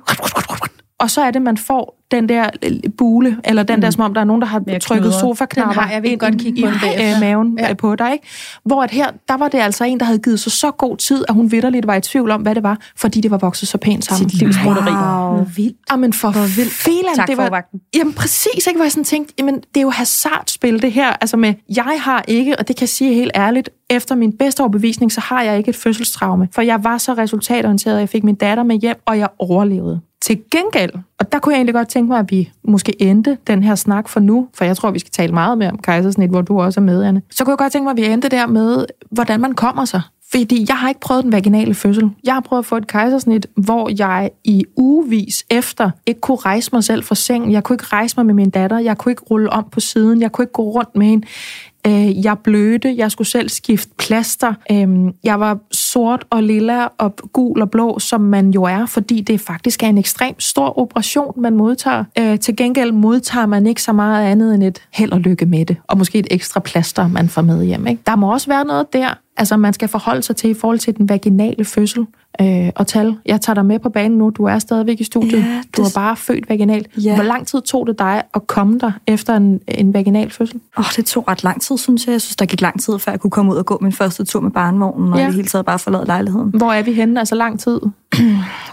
Og så er det, man får den der øh, bule, eller den mm. der, som om der er nogen, der har Mere trykket sofaknapper Den har jeg, ind godt kigge på i den øh, maven Ja. ja. på dig, ikke? Hvor at her, der var det altså en, der havde givet sig så god tid, at hun vidderligt var i tvivl om, hvad det var, fordi det var vokset så pænt sammen. Sit livs broderi. Wow. Vildt. Jamen for filan, Tak det for var, vagten. Jamen præcis, ikke? Hvor jeg sådan tænkte, jamen det er jo hasardspil det her. Altså med, jeg har ikke, og det kan jeg sige helt ærligt, efter min bedste overbevisning, så har jeg ikke et fødselstraume. For jeg var så resultatorienteret, at jeg fik min datter med hjem, og jeg overlevede. Til gengæld, og der kunne jeg egentlig godt tænke mig, at vi måske endte den her snak for nu, for jeg tror, vi skal tale meget mere om kejsersnit, hvor du også er med, Anne. Så kunne jeg godt tænke mig, at vi endte der med, hvordan man kommer sig. Fordi jeg har ikke prøvet den vaginale fødsel. Jeg har prøvet at få et kejsersnit, hvor jeg i ugevis efter ikke kunne rejse mig selv fra sengen. Jeg kunne ikke rejse mig med min datter. Jeg kunne ikke rulle om på siden. Jeg kunne ikke gå rundt med hende. Øh, Jeg blødte. Jeg skulle selv skifte plaster. Øh, Jeg var sort og lilla og gul og blå, som man jo er, fordi det faktisk er en ekstremt stor operation, man modtager. Øh, Til gengæld modtager man ikke så meget andet end et held og lykke med det, og måske et ekstra plaster, man får med hjem. Ikke? Der må også være noget der, altså man skal forholde sig til i forhold til den vaginale fødsel. Øh, og tal, jeg tager dig med på banen nu, du er stadigvæk i studiet. Ja, det- Du er bare født vaginalt. Ja. Hvor lang tid tog det dig at komme der efter en, en vaginal fødsel? Åh, det tog ret lang tid, synes jeg. Jeg synes, der gik lang tid, før jeg kunne komme ud og gå min første tur med barnevognen, og ja. i det hele taget bare forlade lejligheden. Hvor er vi henne? Altså lang tid? [CLEARS THROAT]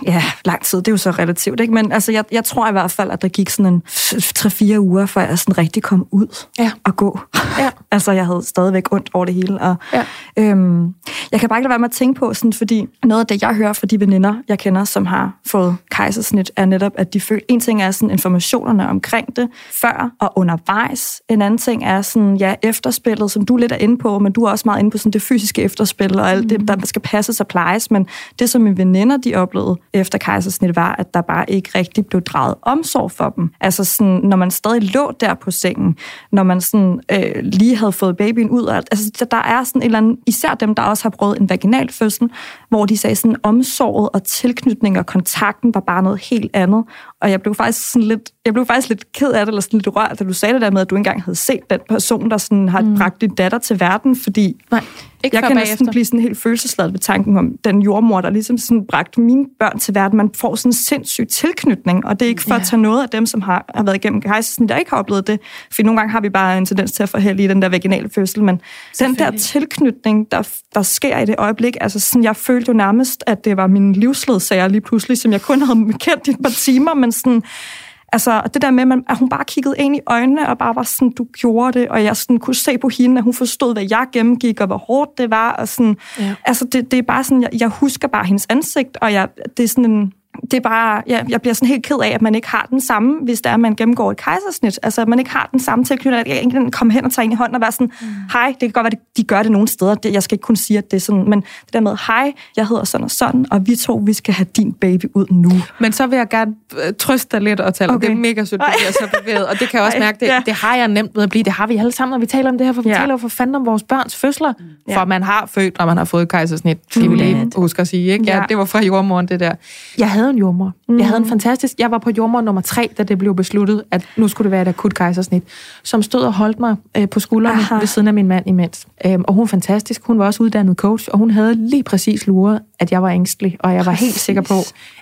Ja, lang tid, det er jo så relativt, ikke? Men altså, jeg, jeg tror i hvert fald, at der gik sådan en 3-4 uger, før jeg sådan rigtig kom ud Ja. og gå. Ja. [LAUGHS] altså, jeg havde stadigvæk ondt over det hele. Og, Ja. øhm, jeg kan bare ikke lade være med at tænke på, sådan, fordi noget af det, jeg hører fra de veninder, jeg kender, som har fået kejsersnit, er netop, at de føler... En ting er sådan informationerne omkring det, før og undervejs. En anden ting er sådan, ja, efterspillet, som du lidt er inde på, men du er også meget inde på sådan det fysiske efterspil, og alt Mm. det, der skal passes og plejes. Men det, som mine veninder, de oplevede efter kejsersnit, var, at der bare ikke rigtig blev draget omsorg for dem. Altså sådan, når man stadig lå der på sengen, når man sådan, øh, lige havde fået babyen ud, og altså der- er sådan en eller anden, især dem, der også har prøvet en vaginal fødsel, hvor de sagde sådan, omsorget og tilknytning og kontakten var bare noget helt andet. Og jeg blev faktisk sådan lidt, jeg blev faktisk lidt ked af det, eller sådan lidt rørt, da du sagde det der med, at du engang havde set den person, der sådan har mm. bragt din datter til verden, fordi Nej, ikke jeg kan bagefter. næsten blive sådan helt følelsesladet ved tanken om den jordmor, der ligesom sådan bragte mine børn til verden. Man får sådan en sindssyg tilknytning, og det er ikke for Ja. at tage noget af dem, som har, har været igennem kejsersnit, der ikke har oplevet det. For nogle gange har vi bare en tendens til at forhælde i den der vaginale fødsel, men den der tilknytning, der, der sker i det øjeblik, altså sådan, jeg følte jo nærmest, at det var min livsledsager lige pludselig, som jeg kun havde kendt i et par timer, men sådan, Altså, det der med, at hun bare kiggede ind i øjnene, og bare var sådan, du gjorde det, og jeg sådan kunne se på hende, at hun forstod, hvad jeg gennemgik, og hvor hårdt det var, og sådan, ja. altså, det, det er bare sådan, jeg, jeg husker bare hendes ansigt, og jeg, det er sådan en, det er bare, ja, jeg bliver sådan helt ked af, at man ikke har den samme, hvis der er, at man gennemgår et kejsersnit. Altså, at man ikke har den samme tilknytning, at jeg ikke kan komme hen og tage en i hånden og være sådan, hej, det kan godt være, at de gør det nogle steder, det, jeg skal ikke kun sige, at det er sådan, men det der med, hej, jeg hedder sådan og sådan, og vi to, vi skal have din baby ud nu. Men så vil jeg gerne øh, trøste dig lidt og tale. Okay. Det er mega sødt, Ej. bliver så bevæget. Og det kan jeg også Ej, mærke, det, ja. det har jeg nemt ved at blive. Det har vi alle sammen, når vi taler om det her, for vi Ja. taler jo for fanden om vores børns fødsler. Ja. For man har født, når man har fået kejsersnit. Det vil jeg huske at sige. Ikke? Ja, Ja. det var fra jordmoren, det der. Jeg havde en jordmor. Jeg havde en fantastisk... Jeg var på jordmor nummer tre, da det blev besluttet, at nu skulle det være et akut kejsersnit, som stod og holdt mig øh, på skuldrene Aha. ved siden af min mand imens. Øhm, og hun var fantastisk. Hun var også uddannet coach, og hun havde lige præcis luret, at jeg var ængstelig, og jeg var helt Præcis. sikker på,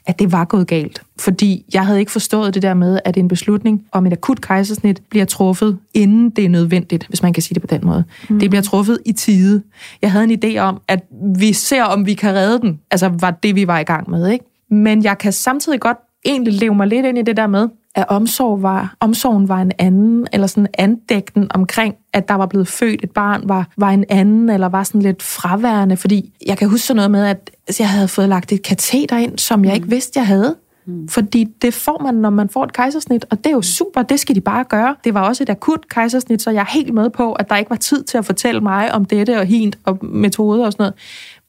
at det var gået galt. Fordi jeg havde ikke forstået det der med, at en beslutning om et akut kejsersnit bliver truffet, inden det er nødvendigt, hvis man kan sige det på den måde. Mm. Det bliver truffet i tide. Jeg havde en idé om, at vi ser, om vi kan redde den. Altså var det, vi var i gang med. Ikke? Men jeg kan samtidig godt egentlig leve mig lidt ind i det der med, at omsorg var, omsorgen var en anden, eller sådan andægten omkring, at der var blevet født et barn, var, var en anden, eller var sådan lidt fraværende, fordi jeg kan huske sådan noget med, at jeg havde fået lagt et kateter ind, som jeg ikke vidste, jeg havde. Mm. Fordi det får man, når man får et kejsersnit, og det er jo super, det skal de bare gøre. Det var også et akut kejsersnit, så jeg er helt med på, at der ikke var tid til at fortælle mig om dette og hint og metoder og sådan noget.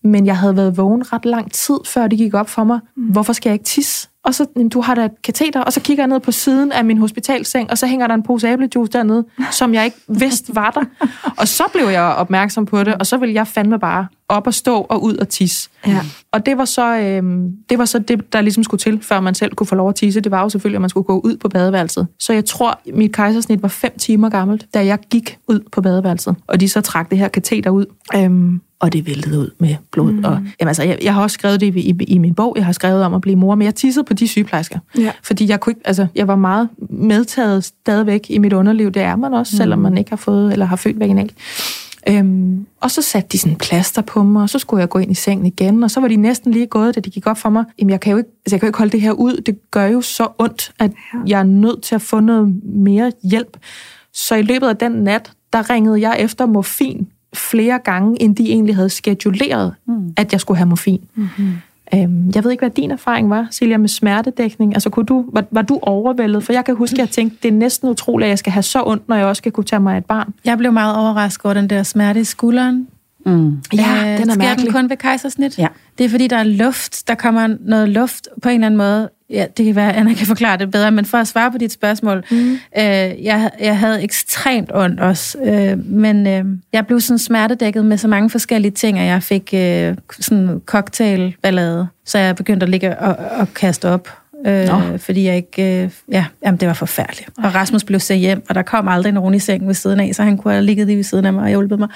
Men jeg havde været vågen ret lang tid, før det gik op for mig. Mm. Hvorfor skal jeg ikke tisse Og så, jamen, du har da et kateter, og så kigger jeg ned på siden af min hospitalseng, og så hænger der en pose æblejuice dernede, som jeg ikke vidste var der. Og så blev jeg opmærksom på det, og så ville jeg fandme bare op og stå og ud og tisse. Ja. Og det var, så, øh, det var så det, der ligesom skulle til, før man selv kunne få lov at tisse. Det var jo selvfølgelig, at man skulle gå ud på badeværelset. Så jeg tror, mit kejsersnit var fem timer gammelt, da jeg gik ud på badeværelset. Og de så trak det her kateter ud. Øhm, og det væltede ud med blod. Mm. Og, jamen, altså, jeg, jeg har også skrevet det i, i, i min bog. Jeg har skrevet om at blive mor, men jeg tissede på de sygeplejersker. Ja. Fordi jeg, kunne ikke, altså, jeg var meget medtaget stadigvæk i mit underliv. Det er man også, mm. selvom man ikke har fået eller har født vaginalt. Øhm, og så satte de sådan plaster på mig, og så skulle jeg gå ind i sengen igen, og så var de næsten lige gået, da de gik op for mig. Jamen, jeg kan jo ikke, altså, jeg kan jo ikke holde det her ud. Det gør jo så ondt, at jeg er nødt til at få noget mere hjælp. Så i løbet af den nat, der ringede jeg efter morfin flere gange, end de egentlig havde skeduleret, mm. at jeg skulle have morfin. Mm-hmm. Øhm, jeg ved ikke, hvad din erfaring var, Silja, med smertedækning. Altså, kunne du, var, var du overvældet? For jeg kan huske, at jeg tænkte, det er næsten utroligt, at jeg skal have så ondt, når jeg også skal kunne tage mig et barn. Jeg blev meget overrasket over den der smerte i skulderen. Mm. Ja, Øh, den er sker mærkelig. den kun ved kejsersnit? Ja. Det er fordi, der er luft. Der kommer noget luft på en eller anden måde. Ja, det kan være, at Anna kan forklare det bedre, men for at svare på dit spørgsmål. Mm. Øh, jeg, jeg havde ekstremt ondt også, øh, men øh, jeg blev sådan smertedækket med så mange forskellige ting, at jeg fik øh, sådan cocktailballade, så jeg begyndte at ligge og, og kaste op. Øh, fordi jeg ikke... Øh, ja, jamen, det var forfærdeligt. Og Rasmus blev sendt hjem, og der kom aldrig nogen i sengen ved siden af, så han kunne have ligget lige ved siden af mig og hjulpet mig.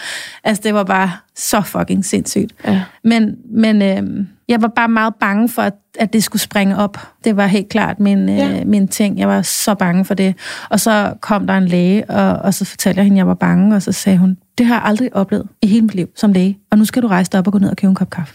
Altså, det var bare så fucking sindssygt. Ja. Men, men øh, jeg var bare meget bange for, at, at det skulle springe op. Det var helt klart min, øh, Ja. min ting. Jeg var så bange for det. Og så kom der en læge, og, og så fortalte jeg hende, at jeg var bange, og så sagde hun, det har jeg aldrig oplevet i hele mit liv som læge, og nu skal du rejse dig op og gå ned og købe en kop kaffe.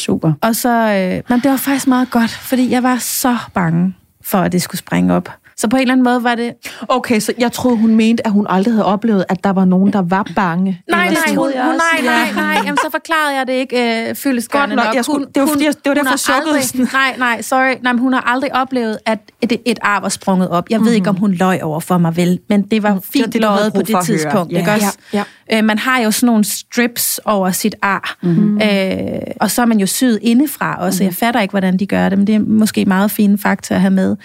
Super. Og så, øh, men det var faktisk meget godt, fordi jeg var så bange for, at det skulle springe op. Så på en eller anden måde var det... Okay, så jeg troede, hun mente, at hun aldrig havde oplevet, at der var nogen, der var bange. Nej, nej, hun, hun, nej, nej, nej. Jamen, så forklarede jeg det ikke øh, fyldesgørende Godt nok. nok. Jeg skulle- det var fordi, jeg- det var hun derfor, sådan. Nej, nej, sorry. Nej, men hun har aldrig oplevet, at et, et ar var sprunget op. Jeg ved ikke, om hun løj over for mig, vel? Men det var fint det, du havde løjet på det tidspunkt. Ja. Ikke også? Ja, Øh, man har jo sådan nogle strips over sit ar. Mm-hmm. Øh, og så er man jo syet indefra også. Mm-hmm. Jeg fatter ikke, hvordan de gør det, men det er måske meget fine fakta at have med.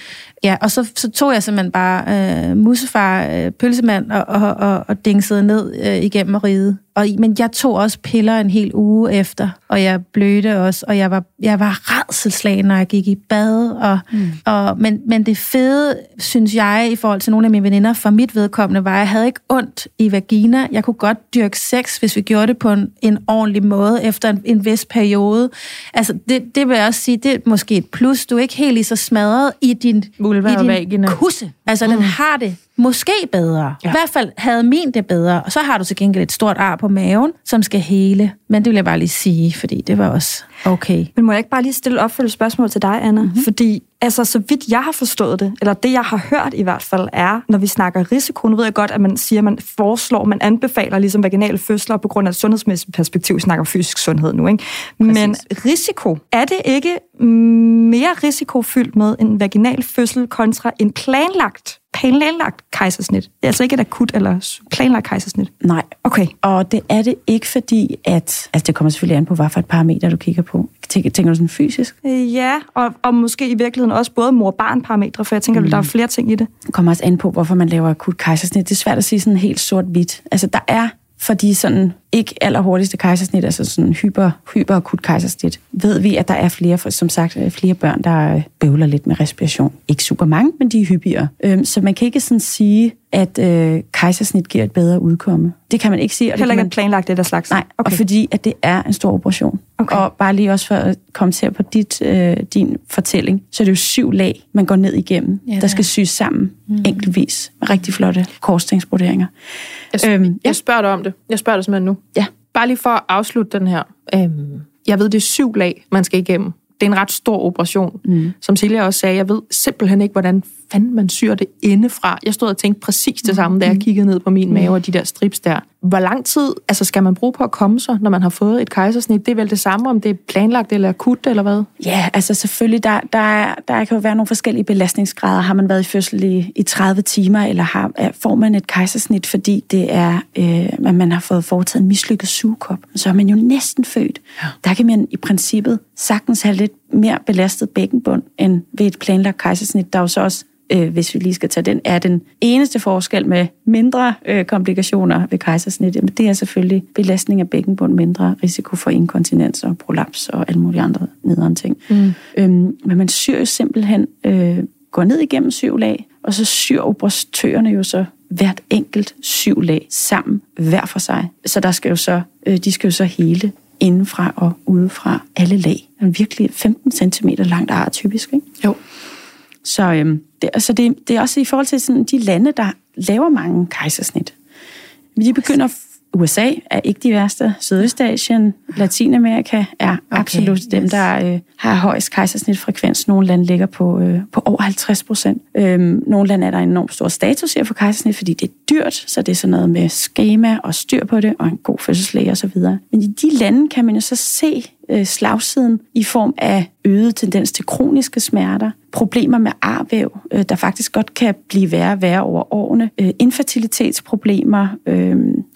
Ja, og så, så tog jeg simpelthen bare øh, musefar, øh, pølsemand og, og, og, og dingsede ned øh, igennem riget. Og, men jeg tog også piller en hel uge efter, og jeg blødte også, og jeg var, jeg var redselslagen, når jeg gik i bad. Og, mm. og, men, men det fede, synes jeg, i forhold til nogle af mine veninder, for mit vedkommende, var, at jeg havde ikke ondt i vagina. Jeg kunne godt dyrke sex, hvis vi gjorde det på en, en ordentlig måde, efter en, en vis periode. Altså, det, det vil jeg også sige, det er måske et plus. Du er ikke helt lige så smadret i din, Vulva i din kusse. Altså, mm. den har det måske bedre. Ja. I hvert fald havde min det bedre. Og så har du til gengæld et stort ar på maven, som skal hele. Men det vil jeg bare lige sige, fordi det var også okay. Men må jeg ikke bare lige stille opfølgende spørgsmål til dig, Anna? Mm-hmm. Fordi, altså, så vidt jeg har forstået det, eller det, jeg har hørt i hvert fald, er, når vi snakker risiko, nu ved jeg godt, at man siger, at man foreslår, man anbefaler ligesom vaginale fødsler på grund af et sundhedsmæssigt perspektiv, vi snakker fysisk sundhed nu, ikke? Men risiko, er det ikke mere risikofyldt med en vaginal fødsel kontra en planlagt, planlagt kejsersnit? Det er altså ikke et akut eller planlagt kejsersnit. Nej. Okay. Og det er det ikke fordi, at... Altså, det kommer selvfølgelig an på, hvad for et parameter, du kigger på. Tænker, tænker du sådan fysisk? Øh, Ja, og, og måske i virkeligheden også både mor-barn-parametre, for jeg tænker, mm. der er flere ting i det. Det kommer også an på, hvorfor man laver akut kejsersnit. Det er svært at sige sådan helt sort-hvidt. Altså, der er for de sådan ikke allerhurtigste kejsersnit, altså sådan hyper, hyperakut kejsersnit, ved vi, at der er flere, som sagt, øh, flere børn, der øh, bøvler lidt med respiration. Ikke super mange, men de er hyppigere. Øhm, så man kan ikke sådan sige, at øh, kejsersnit giver et bedre udkomme. Det kan man ikke sige. Og det Heller ikke man, planlagt det der slags. Nej, okay. og fordi at det er en stor operation. Okay. Og bare lige også for at kommentere på dit, øh, din fortælling, så er det jo syv lag, man går ned igennem, Ja, der er. skal syes sammen mm. enkeltvis med rigtig flotte korsstængsbroderinger. Jeg, Øhm, øhm, jeg spørger dig om det. Jeg spørger dig simpelthen nu. Ja. Bare lige for at afslutte den her. Øhm, jeg ved, det er syv lag, man skal igennem. Det er en ret stor operation. Mm. Som Silja også sagde, jeg ved simpelthen ikke, hvordan fanden man syr det indefra. Jeg stod og tænkte præcis det samme, da jeg kiggede ned på min mave og de der strips der. Hvor lang tid altså skal man bruge på at komme sig, når man har fået et kejsersnit? Det er vel det samme, om det er planlagt eller akut, eller hvad? Ja, altså selvfølgelig, der, der, er, der kan jo være nogle forskellige belastningsgrader. Har man været i fødsel i, i 30 timer, eller har, får man et kejsersnit, fordi det er, øh, at man har fået foretaget en mislykket sugekop, så er man jo næsten født. Ja. Der kan man i princippet sagtens have lidt mere belastet bækkenbund end ved et planlagt kejsersnit. Der er jo så også øh, hvis vi lige skal tage den, er den eneste forskel med mindre øh, komplikationer ved kejsersnit, jamen det er selvfølgelig belastning af bækkenbund, mindre risiko for inkontinens og prolaps og alle mulige andre nederen ting. Mm. Øhm, men man syr jo simpelthen, øh, går ned igennem syv lag, og så syr operatørerne jo så hvert enkelt syv lag sammen, hver for sig. Så der skal jo så, øh, de skal jo så hele indenfra og udefra alle lag. Er virkelig 15 cm langt ar typisk, ikke? Jo. Så, øhm, det, altså det, det er også i forhold til sådan, de lande, der laver mange kejsersnit. Men de begynder... USA er ikke de værste. Sydøstasien, Latinamerika er okay, absolut yes. dem, der øh, har højst kejsersnitfrekvens. Nogle lande ligger på, øh, på over 50 procent. Øhm, nogle lande er der en enormt stor status her for kejsersnit, fordi det er dyrt, så det er sådan noget med schema og styr på det, og en god fødselslæge osv. Men i de lande kan man jo så se øh, slagsiden i form af øget tendens til kroniske smerter, problemer med arvæv, øh, der faktisk godt kan blive værre og værre over årene, øh, infertilitetsproblemer, øh,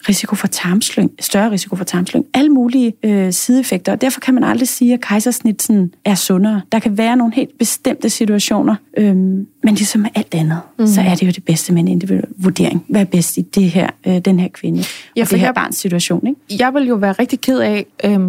risiko for tarmslyng, større risiko for tarmslyng, alle mulige øh, sideeffekter. Og derfor kan man aldrig sige, at kejsersnitsen er sundere. Der kan være nogle helt bestemte situationer, øh, men ligesom med alt andet, mm. så er det jo det bedste med en individuel vurdering. Hvad er bedst i det her, øh, den her kvinde ja, og det her jeg, barns situation? Ikke? Jeg vil jo være rigtig ked af, øh,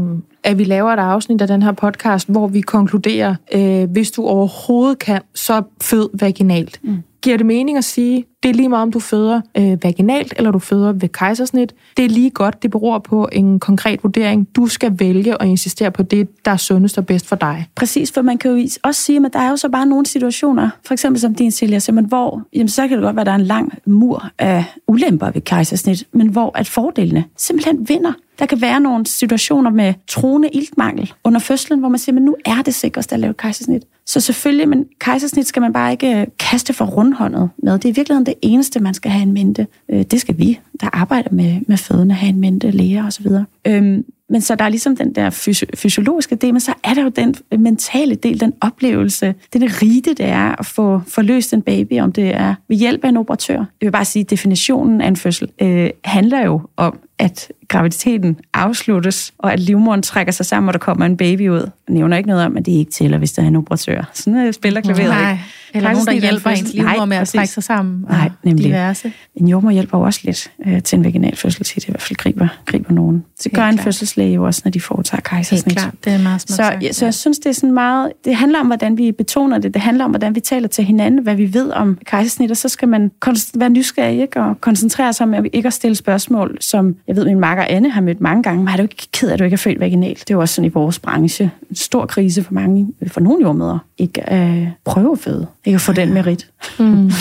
at vi laver et afsnit af den her podcast, hvor vi konkluderer, øh, hvis du overhovedet kan, så fød vaginalt. Mm. Giver det mening at sige, det er lige meget, om du føder øh, vaginalt, eller du føder ved kejsersnit. Det er lige godt, det beror på en konkret vurdering. Du skal vælge og insistere på det, der er sundest og bedst for dig. Præcis, for man kan jo også sige, at der er jo så bare nogle situationer, for eksempel som din, Silja, hvor jamen, så kan det godt være, at der er en lang mur af ulemper ved kejsersnit, men hvor at fordelene simpelthen vinder. Der kan være nogle situationer med troende iltmangel under fødslen, hvor man siger, at nu er det sikrest at lave kejsersnit. Så selvfølgelig, men kejsersnit skal man bare ikke øh, kaste for rundhåndet med. Det er i virkeligheden det eneste, man skal have en mente. Øh, det skal vi, der arbejder med, med fødende, have en mente, læger osv. Øhm, men så der er ligesom den der fysi- fysiologiske del, men så er der jo den øh, mentale del, den oplevelse, det rite, det er at få forløst en baby, om det er ved hjælp af en operatør. Jeg vil bare sige, at definitionen af en fødsel øh, handler jo om, at graviditeten afsluttes, og at livmoderen trækker sig sammen, og der kommer en baby ud. Jeg nævner ikke noget om, at det ikke tæller, hvis der er en operatør. Sådan øh, spiller klaveret Nej. ikke. Eller nogen, der hjælper ens livmor med at trække sig sammen. Nej, nemlig. Diverse. En jordmor hjælper jo også lidt øh, til en vaginal fødsel, til det i hvert fald griber, griber nogen. Det gør en fødselslæge jo også, når de foretager kejsersnit. Helt klart, det er meget smart så, sagt, ja, så jeg synes, det er sådan meget... Det handler om, hvordan vi betoner det. Det handler om, hvordan vi taler til hinanden, hvad vi ved om kejsersnit, og så skal man være nysgerrig ikke? og koncentrere sig om at ikke at stille spørgsmål, som jeg ved, min makker Anne har mødt mange gange. Men er du ikke ked af, at du ikke er født vaginalt? Det er jo også sådan i vores branche. En stor krise for mange, for nogle jordmøder. Ikke at prøve at føde. Ikke at få den merit. Mm. [LAUGHS]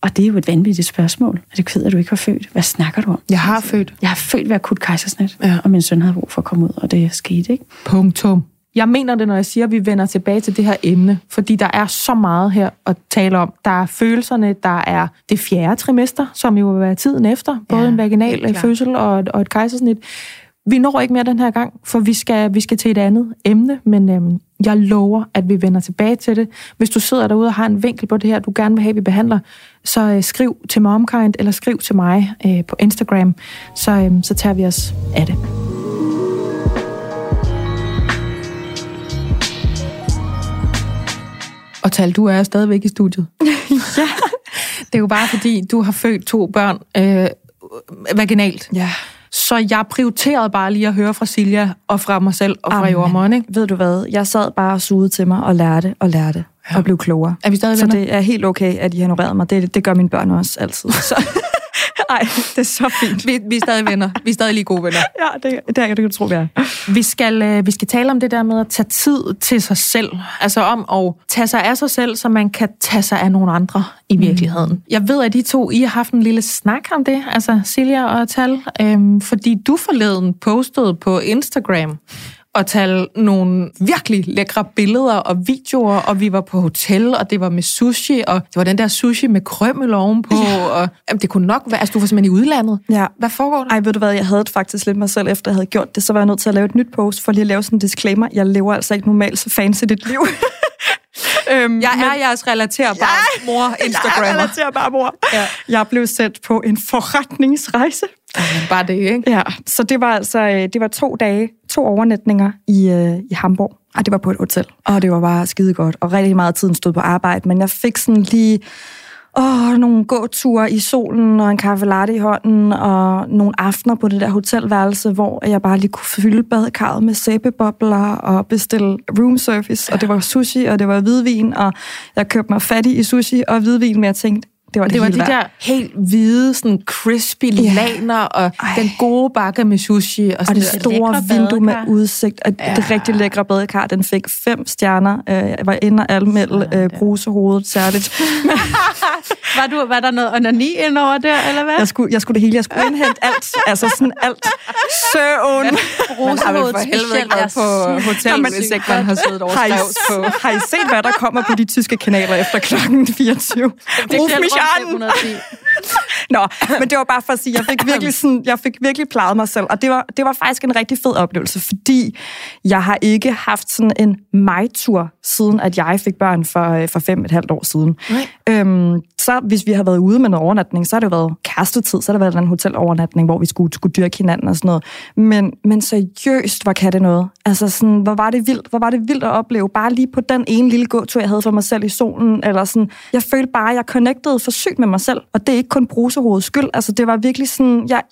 Og det er jo et vanvittigt spørgsmål. Er du ked at du ikke har født? Hvad snakker du om? Jeg har født. Jeg har født ved akut kejsersnit, ja. og min søn havde brug for at komme ud, og det skete, ikke? Punktum. Jeg mener det, når jeg siger, at vi vender tilbage til det her emne, fordi der er så meget her at tale om. Der er følelserne, der er det fjerde trimester, som jo vil være tiden efter, både ja, en vaginal fødsel og, og et kejsersnit. Vi når ikke mere den her gang, for vi skal, vi skal til et andet emne, men øhm, jeg lover, at vi vender tilbage til det. Hvis du sidder derude og har en vinkel på det her, du gerne vil have, at vi behandler, så øh, skriv til MomKind eller skriv til mig øh, på Instagram, så, øh, så tager vi os af det. Og Tal, du er stadigvæk i studiet. [LAUGHS] ja. Det er jo bare fordi, du har født to børn øh, vaginalt. Ja. Så jeg prioriterede bare lige at høre fra Silja og fra mig selv og fra Amen. jordmoren, ikke? Ved du hvad? Jeg sad bare og sugede til mig og lærte og lærte ja. og blev klogere. Er vi stadig Så det er helt okay, at I honorerede mig. Det, det gør mine børn også altid. [LAUGHS] Så. [LAUGHS] Ej, det er så fint. Vi, vi er stadig venner. Vi er stadig lige gode venner. Ja, det, det, det kan du tro, vi er. Vi skal, øh, vi skal tale om det der med at tage tid til sig selv. Altså om at tage sig af sig selv, så man kan tage sig af nogle andre i mm. virkeligheden. Mm. Jeg ved, at de to, I har haft en lille snak om det, altså Silja og Tal, øhm, fordi du forleden postede på Instagram, og tage nogle virkelig lækre billeder og videoer, og vi var på hotel, og det var med sushi, og det var den der sushi med krømmel ovenpå, ja. og jamen, det kunne nok være, altså du var simpelthen i udlandet. Ja. Hvad foregår der? Ej, ved du hvad, jeg havde det faktisk lidt mig selv, efter jeg havde gjort det, så var jeg nødt til at lave et nyt post, for lige at lave sådan en disclaimer. Jeg lever altså ikke normalt så fancy dit liv. [LAUGHS] øhm, jeg er men, jeres relaterbare ja, mor [LAUGHS] Instagrammer. Jeg er relaterbare mor. Ja. Jeg blev sendt på en forretningsrejse. Bare det, ikke? Ja, så det var altså øh, det var to dage to overnatninger i, øh, i Hamburg, og det var på et hotel, og det var bare skide godt, og rigtig meget af tiden stod på arbejde, men jeg fik sådan lige åh, nogle gåture i solen og en kaffe latte i hånden og nogle aftener på det der hotelværelse, hvor jeg bare lige kunne fylde badekarret med sæbebobler og bestille room service, og det var sushi, og det var hvidvin, og jeg købte mig fattig i sushi og hvidvin, men jeg tænkte, det var det, Det var de værd. der helt hvide, sådan crispy Ja. laner, og Ej. den gode bakke med sushi. Og, Og det der. store vindue med badekar. udsigt, og ja. det rigtig lækre badekar, den fik fem stjerner. Øh, Jeg var inde og anmelde øh, brusehovedet særligt. [LAUGHS] Var, du, var der noget onani indover der, eller hvad? Jeg skulle, jeg skulle det hele, jeg skulle indhente alt, altså sådan alt. Søvn. Helvede ikke været på hotel, hvis ikke man har siddet over Har I, på. har I set, hvad der kommer på de tyske kanaler efter klokken 24? Ruf John! 110. [LAUGHS] Nå, men det var bare for at sige, jeg fik virkelig, sådan, jeg fik virkelig plejet mig selv, og det var, det var faktisk en rigtig fed oplevelse, fordi jeg har ikke haft sådan en mig-tur, siden at jeg fik børn for, øh, for fem et halvt år siden. Nej. Øhm, så hvis vi har været ude med noget overnatning, så har det jo været kærestetid, så har det været en hotelovernatning, hvor vi skulle, skulle dyrke hinanden og sådan noget. Men, men seriøst, hvor kan det noget? Altså sådan, hvor var det vildt, hvor var det vildt at opleve, bare lige på den ene lille gåtur, jeg havde for mig selv i solen, eller sådan, jeg følte bare, at jeg connectede for sygt med mig selv, og det er ikke kun brusehovedets skyld, altså det var virkelig sådan, jeg,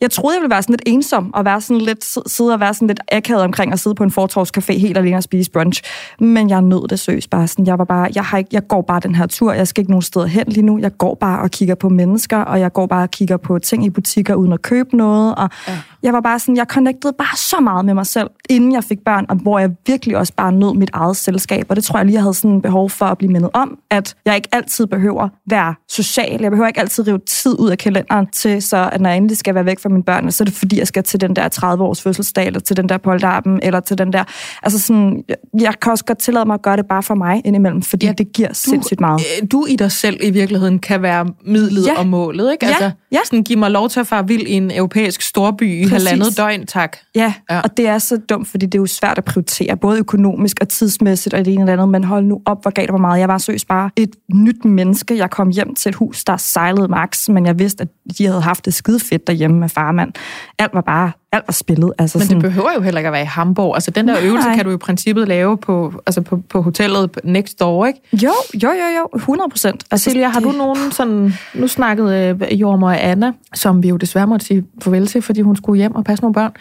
jeg troede, jeg ville være sådan lidt ensom, og være sådan lidt, sidde og være sådan lidt akavet omkring at sidde på en fortorvscafé helt alene og spise brunch, men jeg nød det seriøst bare sådan, jeg var bare, jeg, har ikke, jeg går bare den her tur, jeg skal ikke nogen steder hen lige nu, jeg går bare og kigger på mennesker, og jeg går bare og kigger på ting i butikker uden at købe noget, og ja. jeg var bare sådan, jeg connectede bare så meget med mig selv, inden jeg fik børn, og hvor jeg virkelig også bare nød mit eget selskab, og det tror jeg lige, jeg havde sådan behov for at blive mindet om, at jeg ikke altid behøver være social, jeg behøver ikke altid rive tid ud af kalenderen til, så at når jeg endelig skal være væk fra mine børn, så er det fordi, jeg skal til den der 30-års fødselsdag, eller til den der polterappen, eller til den der, altså sådan, jeg, kan også godt tillade mig at gøre det bare for mig indimellem, fordi ja, det giver sindssygt meget. øh, Du i dig selv i virkeligheden kan være midlet Ja. og målet, ikke? Altså, ja. Sådan, giv mig lov til at fare vild i en europæisk storby i halvandet døgn, tak. Ja, Ja. ja, og det er så dumt, fordi det er jo svært at prioritere, både økonomisk og tidsmæssigt og det ene det andet, men hold nu op, hvor galt hvor meget. Jeg var seriøst bare et nyt menneske. Jeg kom hjem til et hus, der sejlede max, men jeg vidste, at de havde haft det skide fedt derhjemme med farmand. Alt var bare, alt var spillet. Altså Men sådan, det behøver jo heller ikke at være i Hamburg. Altså, den der Nej. øvelse kan du i princippet lave på, altså på, på hotellet next door, ikke? jo, jo, jo, jo, 100 procent. Altså, Silja, har du nogen sådan... Nu snakkede øh, jordmor Anna, som vi jo desværre måtte sige farvel til, fordi hun skulle hjem og passe nogle børn.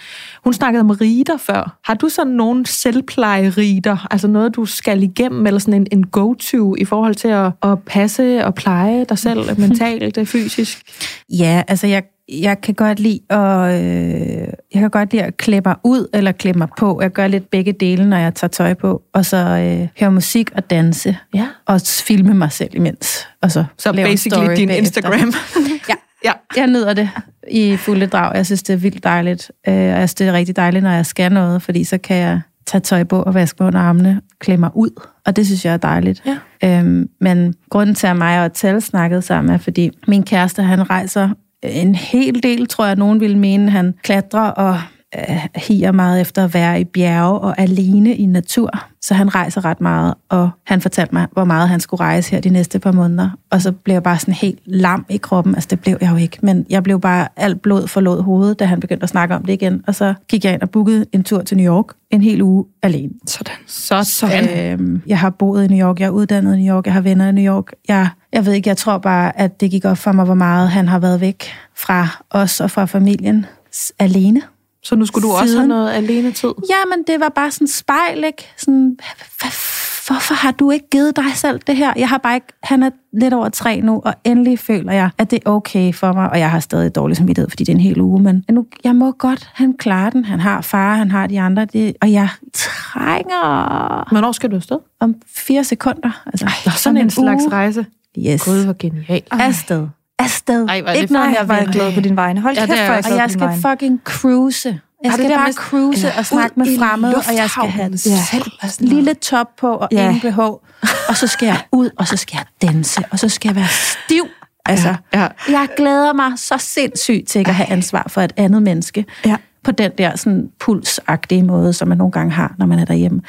Hun snakkede om rider før. Har du sådan nogen selvpleje-rider? Altså noget, du skal igennem, eller sådan en, en go-to i forhold til at, at passe og pleje dig selv [LAUGHS] mentalt, øh, fysisk? Ja, altså jeg, jeg kan godt lide at, øh, jeg kan godt lide at klæde mig ud eller klæde mig på. Jeg gør lidt begge dele, når jeg tager tøj på. Og så øh, høre musik og danse. Ja. Og filme mig selv imens. Og så, Så lave en basically story din bagefter. Instagram. [LAUGHS] Ja. ja. Jeg nyder det i fulde drag. Jeg synes, det er vildt dejligt. Øh, Og jeg synes, det er rigtig dejligt, når jeg skal noget, fordi så kan jeg tage tøj på og vaske mig under armene, klæde mig ud. Og det synes jeg er dejligt. Ja. Øhm, men grunden til, at mig og Tal snakkede sammen, er, fordi min kæreste, han rejser en hel del, tror jeg, nogen ville mene. Han klatrer og øh, higer meget efter at være i bjerge og alene i natur. Så han rejser ret meget, og han fortalte mig, hvor meget han skulle rejse her de næste par måneder. Og så blev jeg bare sådan helt lam i kroppen. Altså, det blev jeg jo ikke, men jeg blev bare alt blod forlod hovedet, da han begyndte at snakke om det igen. Og så gik jeg ind og bookede en tur til New York en hel uge alene. Sådan. Så, sådan. Øhm, jeg har boet i New York, jeg er uddannet i New York, jeg har venner i New York. Jeg, jeg ved ikke, jeg tror bare, at det gik op for mig, hvor meget han har været væk fra os og fra familien alene. Så nu skulle du også Siden- have noget alene tid? Ja, men det var bare sådan spejl, ikke? Sådan, hvorfor har du ikke givet dig selv det her? Jeg har bare ikke, han er lidt over tre nu, og endelig føler jeg, at det er okay for mig, og jeg har stadig dårlig samvittighed, fordi det er en hel uge, men nu, jeg må godt, han klarer den. Han har far, han har de andre, det, og jeg trænger Hvornår skal du afsted? om fire sekunder. Altså, Nå, sådan en slags uge. rejse. Yes. Gud, hvor genialt. Afsted. Afsted. Ej, er det ikke noget, jeg Var glad på din vegne. Hold Ja, kæft, det er hvor jeg Og jeg skal vegne. fucking cruise. Jeg skal bare med- cruise Ja. og snakke med fremmede, og jeg skal have ja. lille top på og Ja. ingen BH. Og så skal jeg ud, og så skal jeg danse, og så skal jeg være stiv. Altså, Ja. jeg glæder mig så sindssygt til ikke at have ansvar for et andet menneske. Ja. På den der sådan pulsagtige måde, som man nogle gange har, når man er derhjemme.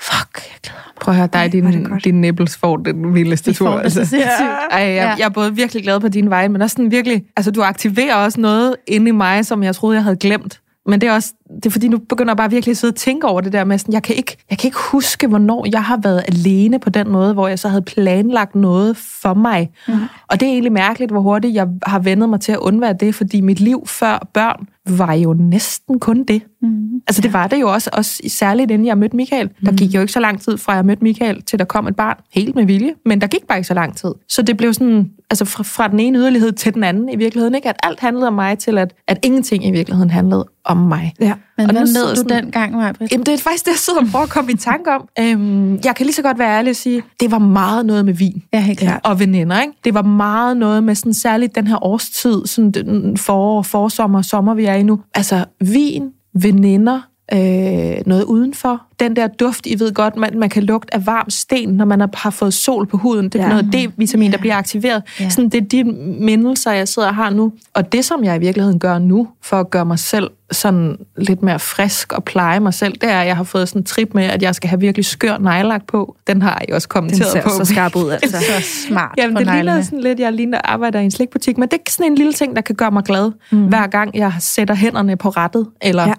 Fuck, jeg glæder mig. Prøv at høre, dig din, din nipples får den vildeste De tur. får det så sindssygt. [LAUGHS] Ej, jeg, Ja. jeg er både virkelig glad på din vej, men også sådan virkelig, altså du aktiverer også noget inde i mig, som jeg troede, jeg havde glemt. Men det er også det er fordi, nu begynder jeg bare virkelig at sidde og tænke over det der med, sådan, jeg, kan ikke, jeg kan ikke huske, hvornår jeg har været alene på den måde, hvor jeg så havde planlagt noget for mig. Mm. Og det er egentlig mærkeligt, hvor hurtigt jeg har vendet mig til at undvære det, fordi mit liv før børn var jo næsten kun det. Mm. Altså det var det jo også, også særligt inden jeg mødte Michael. Der gik jo ikke så lang tid fra jeg mødte Michael, til der kom et barn, helt med vilje, men der gik bare ikke så lang tid. Så det blev sådan, altså fra, fra den ene yderlighed til den anden i virkeligheden, ikke? At alt handlede om mig, til at, at ingenting i virkeligheden handlede om mig. Ja. Men Og hvad sidder du sådan- dengang, Maja-Britt? Jamen, det er faktisk det, jeg sidder og prøver at komme i tanke om. Øhm, jeg kan lige så godt være ærlig og sige, det var meget noget med vin Ja, helt klart. og veninder. Ikke? Det var meget noget med sådan, særligt den her årstid, sådan den forår, forsommer, sommer, vi er i nu. Altså vin, veninder, øh, noget udenfor. Den der duft, I ved godt, man, man kan lugte af varm sten, når man har, fået sol på huden. Det er Ja. noget D-vitamin, der bliver aktiveret. Ja. Sådan, det er de mindelser, jeg sidder og har nu. Og det, som jeg i virkeligheden gør nu, for at gøre mig selv sådan lidt mere frisk og pleje mig selv, det er, at jeg har fået sådan en trip med, at jeg skal have virkelig skør nejlak på. Den har jeg også Den kommenteret ser på. så skarp ud, [LAUGHS] altså. Så smart Jamen, det ligner neglene. sådan lidt, jeg ligner arbejder i en slikbutik, men det er sådan en lille ting, der kan gøre mig glad, mm. hver gang jeg sætter hænderne på rettet, eller Ja.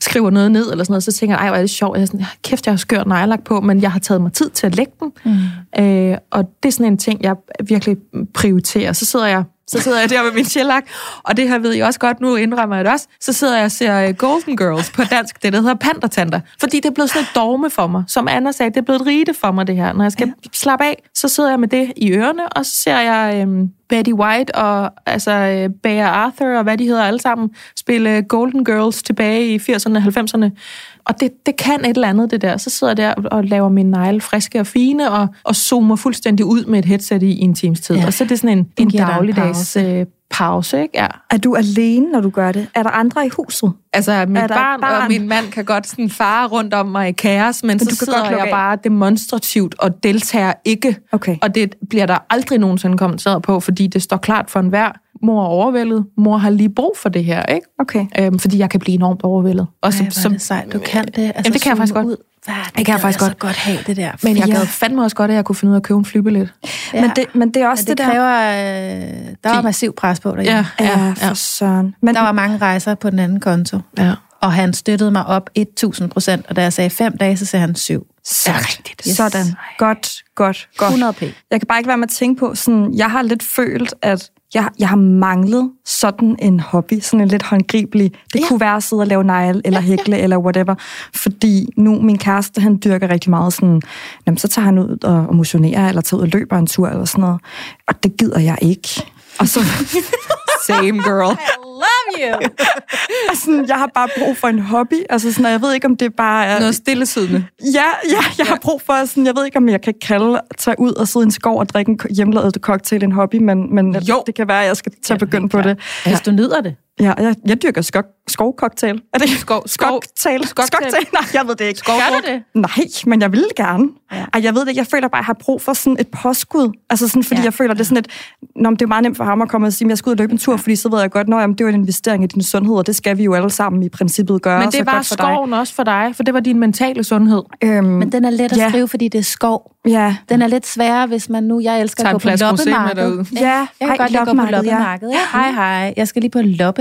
Skriver noget ned, eller sådan noget, så tænker jeg, ej, hvor er det sjovt. Jeg er sådan, kæft, jeg har skør nejlak på, men jeg har taget mig tid til at lægge den. Mm. Øh, og det er sådan en ting, jeg virkelig prioriterer. Så sidder jeg så sidder jeg der med min shellac, og det her ved jeg også godt, nu indrømmer jeg det også, så sidder jeg og ser øh, Golden Girls på dansk, det der hedder Pandertanter, fordi det er blevet sådan et dogme for mig. Som Anna sagde, det er blevet et rite for mig, det her. Når jeg skal ja. slappe af, så sidder jeg med det i ørerne, og så ser jeg øhm, Betty White og altså, øh, Bea Arthur og hvad de hedder alle sammen, spille Golden Girls tilbage i 80'erne og 90'erne. Og det, det kan et eller andet, det der. Så sidder jeg der og- laver mine negle friske og fine, og, og zoomer fuldstændig ud med et headset i, i en times tid. Ja. Og så er det sådan en, en dig en dagligdags pause. Øh, pause, ikke? Ja. Er du alene, når du gør det? Er der andre i huset? Altså, mit barn, barn og min mand kan godt sådan fare rundt om mig i kaos, men, men så du kan sidder godt jeg af. bare demonstrativt og deltager ikke. Okay. Og det bliver der aldrig nogensinde kommenteret på, fordi det står klart for enhver. Mor er overvældet. Mor har lige brug for det her, ikke? Okay. Øhm, fordi jeg kan blive enormt overvældet. Og Ej, hvor er det sejt, du kan det. Altså, Jamen, det kan jeg faktisk godt. Ud. Hvad, det, kan jeg faktisk så godt. godt have det der. Men jeg gad fandme også godt, at jeg kunne finde ud af at købe en flybillet. Ja. Men, det, men det er også Men det, det, der... kræver... Øh, der var massiv pres på derhjemme. Ja, for søren. Men, Der var mange rejser på den anden konto. ja. Og han støttede mig op 1000 procent, og da jeg sagde fem dage, så sagde han syv. Så rigtigt. Yes. Sådan. Godt, godt, godt. 100 p. Jeg kan bare ikke være med at tænke på, sådan, jeg har lidt følt, at jeg, jeg har manglet sådan en hobby, sådan en lidt håndgribelig. Det ja. kunne være at sidde og lave negle, eller hækle, eller whatever. Fordi nu, min kæreste, han dyrker rigtig meget sådan, jamen, så tager han ud og, og motionerer, eller tager ud og løber en tur, eller sådan noget. Og det gider jeg ikke. Og så, [LAUGHS] Same girl. Love you! og [LAUGHS] sådan, jeg har bare brug for en hobby. Altså sådan, jeg ved ikke, om det bare er... Noget stillesiddende. Ja, ja, jeg har brug for sådan, jeg ved ikke, om jeg kan kalde, tage ud og sidde i en skov og drikke en hjemmelavet cocktail en hobby, men, men Jo. det kan være, at jeg skal tage begynde på det. Hvis du nyder det. Ja, jeg, jeg dyrker skok, skovcocktail. Er det Skov- skov- skoktail? skoktail? Nej, jeg ved det ikke. Gør du det? Nej, men jeg vil gerne. Ja. Ja. Ej, jeg ved det ikke. Jeg føler bare, at jeg har brug for sådan et påskud. Altså sådan, fordi Ja. ja. jeg føler, det er sådan et... Nå, men det er meget nemt for ham at komme og sige, at jeg skal ud og løbe en tur, fordi så ved jeg godt, at det er en investering i din sundhed, og det skal vi jo alle sammen i princippet gøre. Men det er godt for dig. skoven også for dig, for det var din mentale sundhed. Øhm, Men den er let at Ja. skrive, fordi det er skov. ja, Den er lidt sværere, hvis man nu... Jeg elsker at gå på loppemarked. Ja, jeg kan ej, godt lide at gå på loppemarked, ja. Ja. Hej, hej. Jeg skal lige på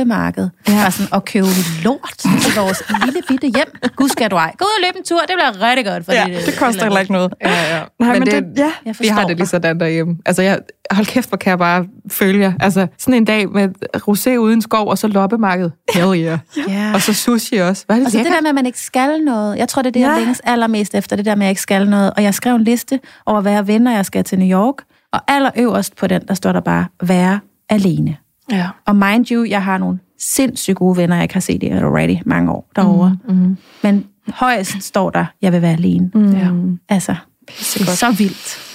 loppemarked. Ja. Og, sådan, og købe lort til vores lille bitte hjem. Gud skal du ej. Gå ud og løbe en tur. Det bliver rigtig godt. Fordi ja, det koster heller ikke noget. Ja, ja. Nej, men, det, det, ja. Jeg vi har det lige sådan derhjemme. Altså, jeg, hold kæft, hvor kan jeg bare følge jer. Altså, sådan en dag med rosé uden skov, og så loppemarked. Hell yeah. [LAUGHS] Ja. Og så sushi også. Hvad er det Og så det der med, at man ikke skal noget. Jeg tror, det er det, jeg Ja. længes allermest efter, det der med, at jeg ikke skal noget. Og jeg skrev en liste over, hvad jeg vil, når jeg skal til New York. Og allerøverst på den, der står der bare, være alene. Ja. Og mind you, jeg har nogle sindssygt gode venner, jeg har set i already mange år derovre. Mm-hmm. Men højst står der, jeg vil være alene. Mm. Ja. Altså, så vildt.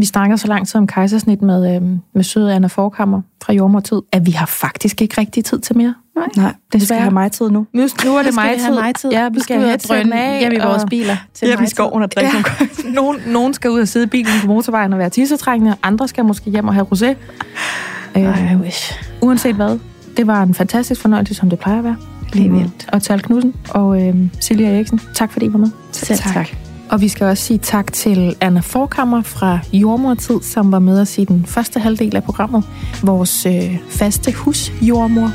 Vi snakker så lang tid om kejsersnit med, øhm, med søde Anna Forkammer fra Jordmortid, at vi har faktisk ikke rigtig tid til mere. Nej, vi skal Desværre. have mig tid nu. Nu, nu er det skal mig vi have tid. Ja, vi skal, ud have og drøne hjem i vores biler til Hjem i mig-tid. skoven og drikke Ja. nogle nogen, nogen skal ud og sidde i bilen på motorvejen og være tissetrængende, andre skal måske hjem og have rosé. Øh, I wish. uanset hvad, det var en fantastisk fornøjelse, som det plejer at være. Det er vildt. Og Tal Knudsen og øh, Silja Eriksen, tak fordi I var med. Selv tak. Og vi skal også sige tak til Anna Forkammer fra Jordmortid, som var med os i den første halvdel af programmet. Vores øh, faste husjordmor.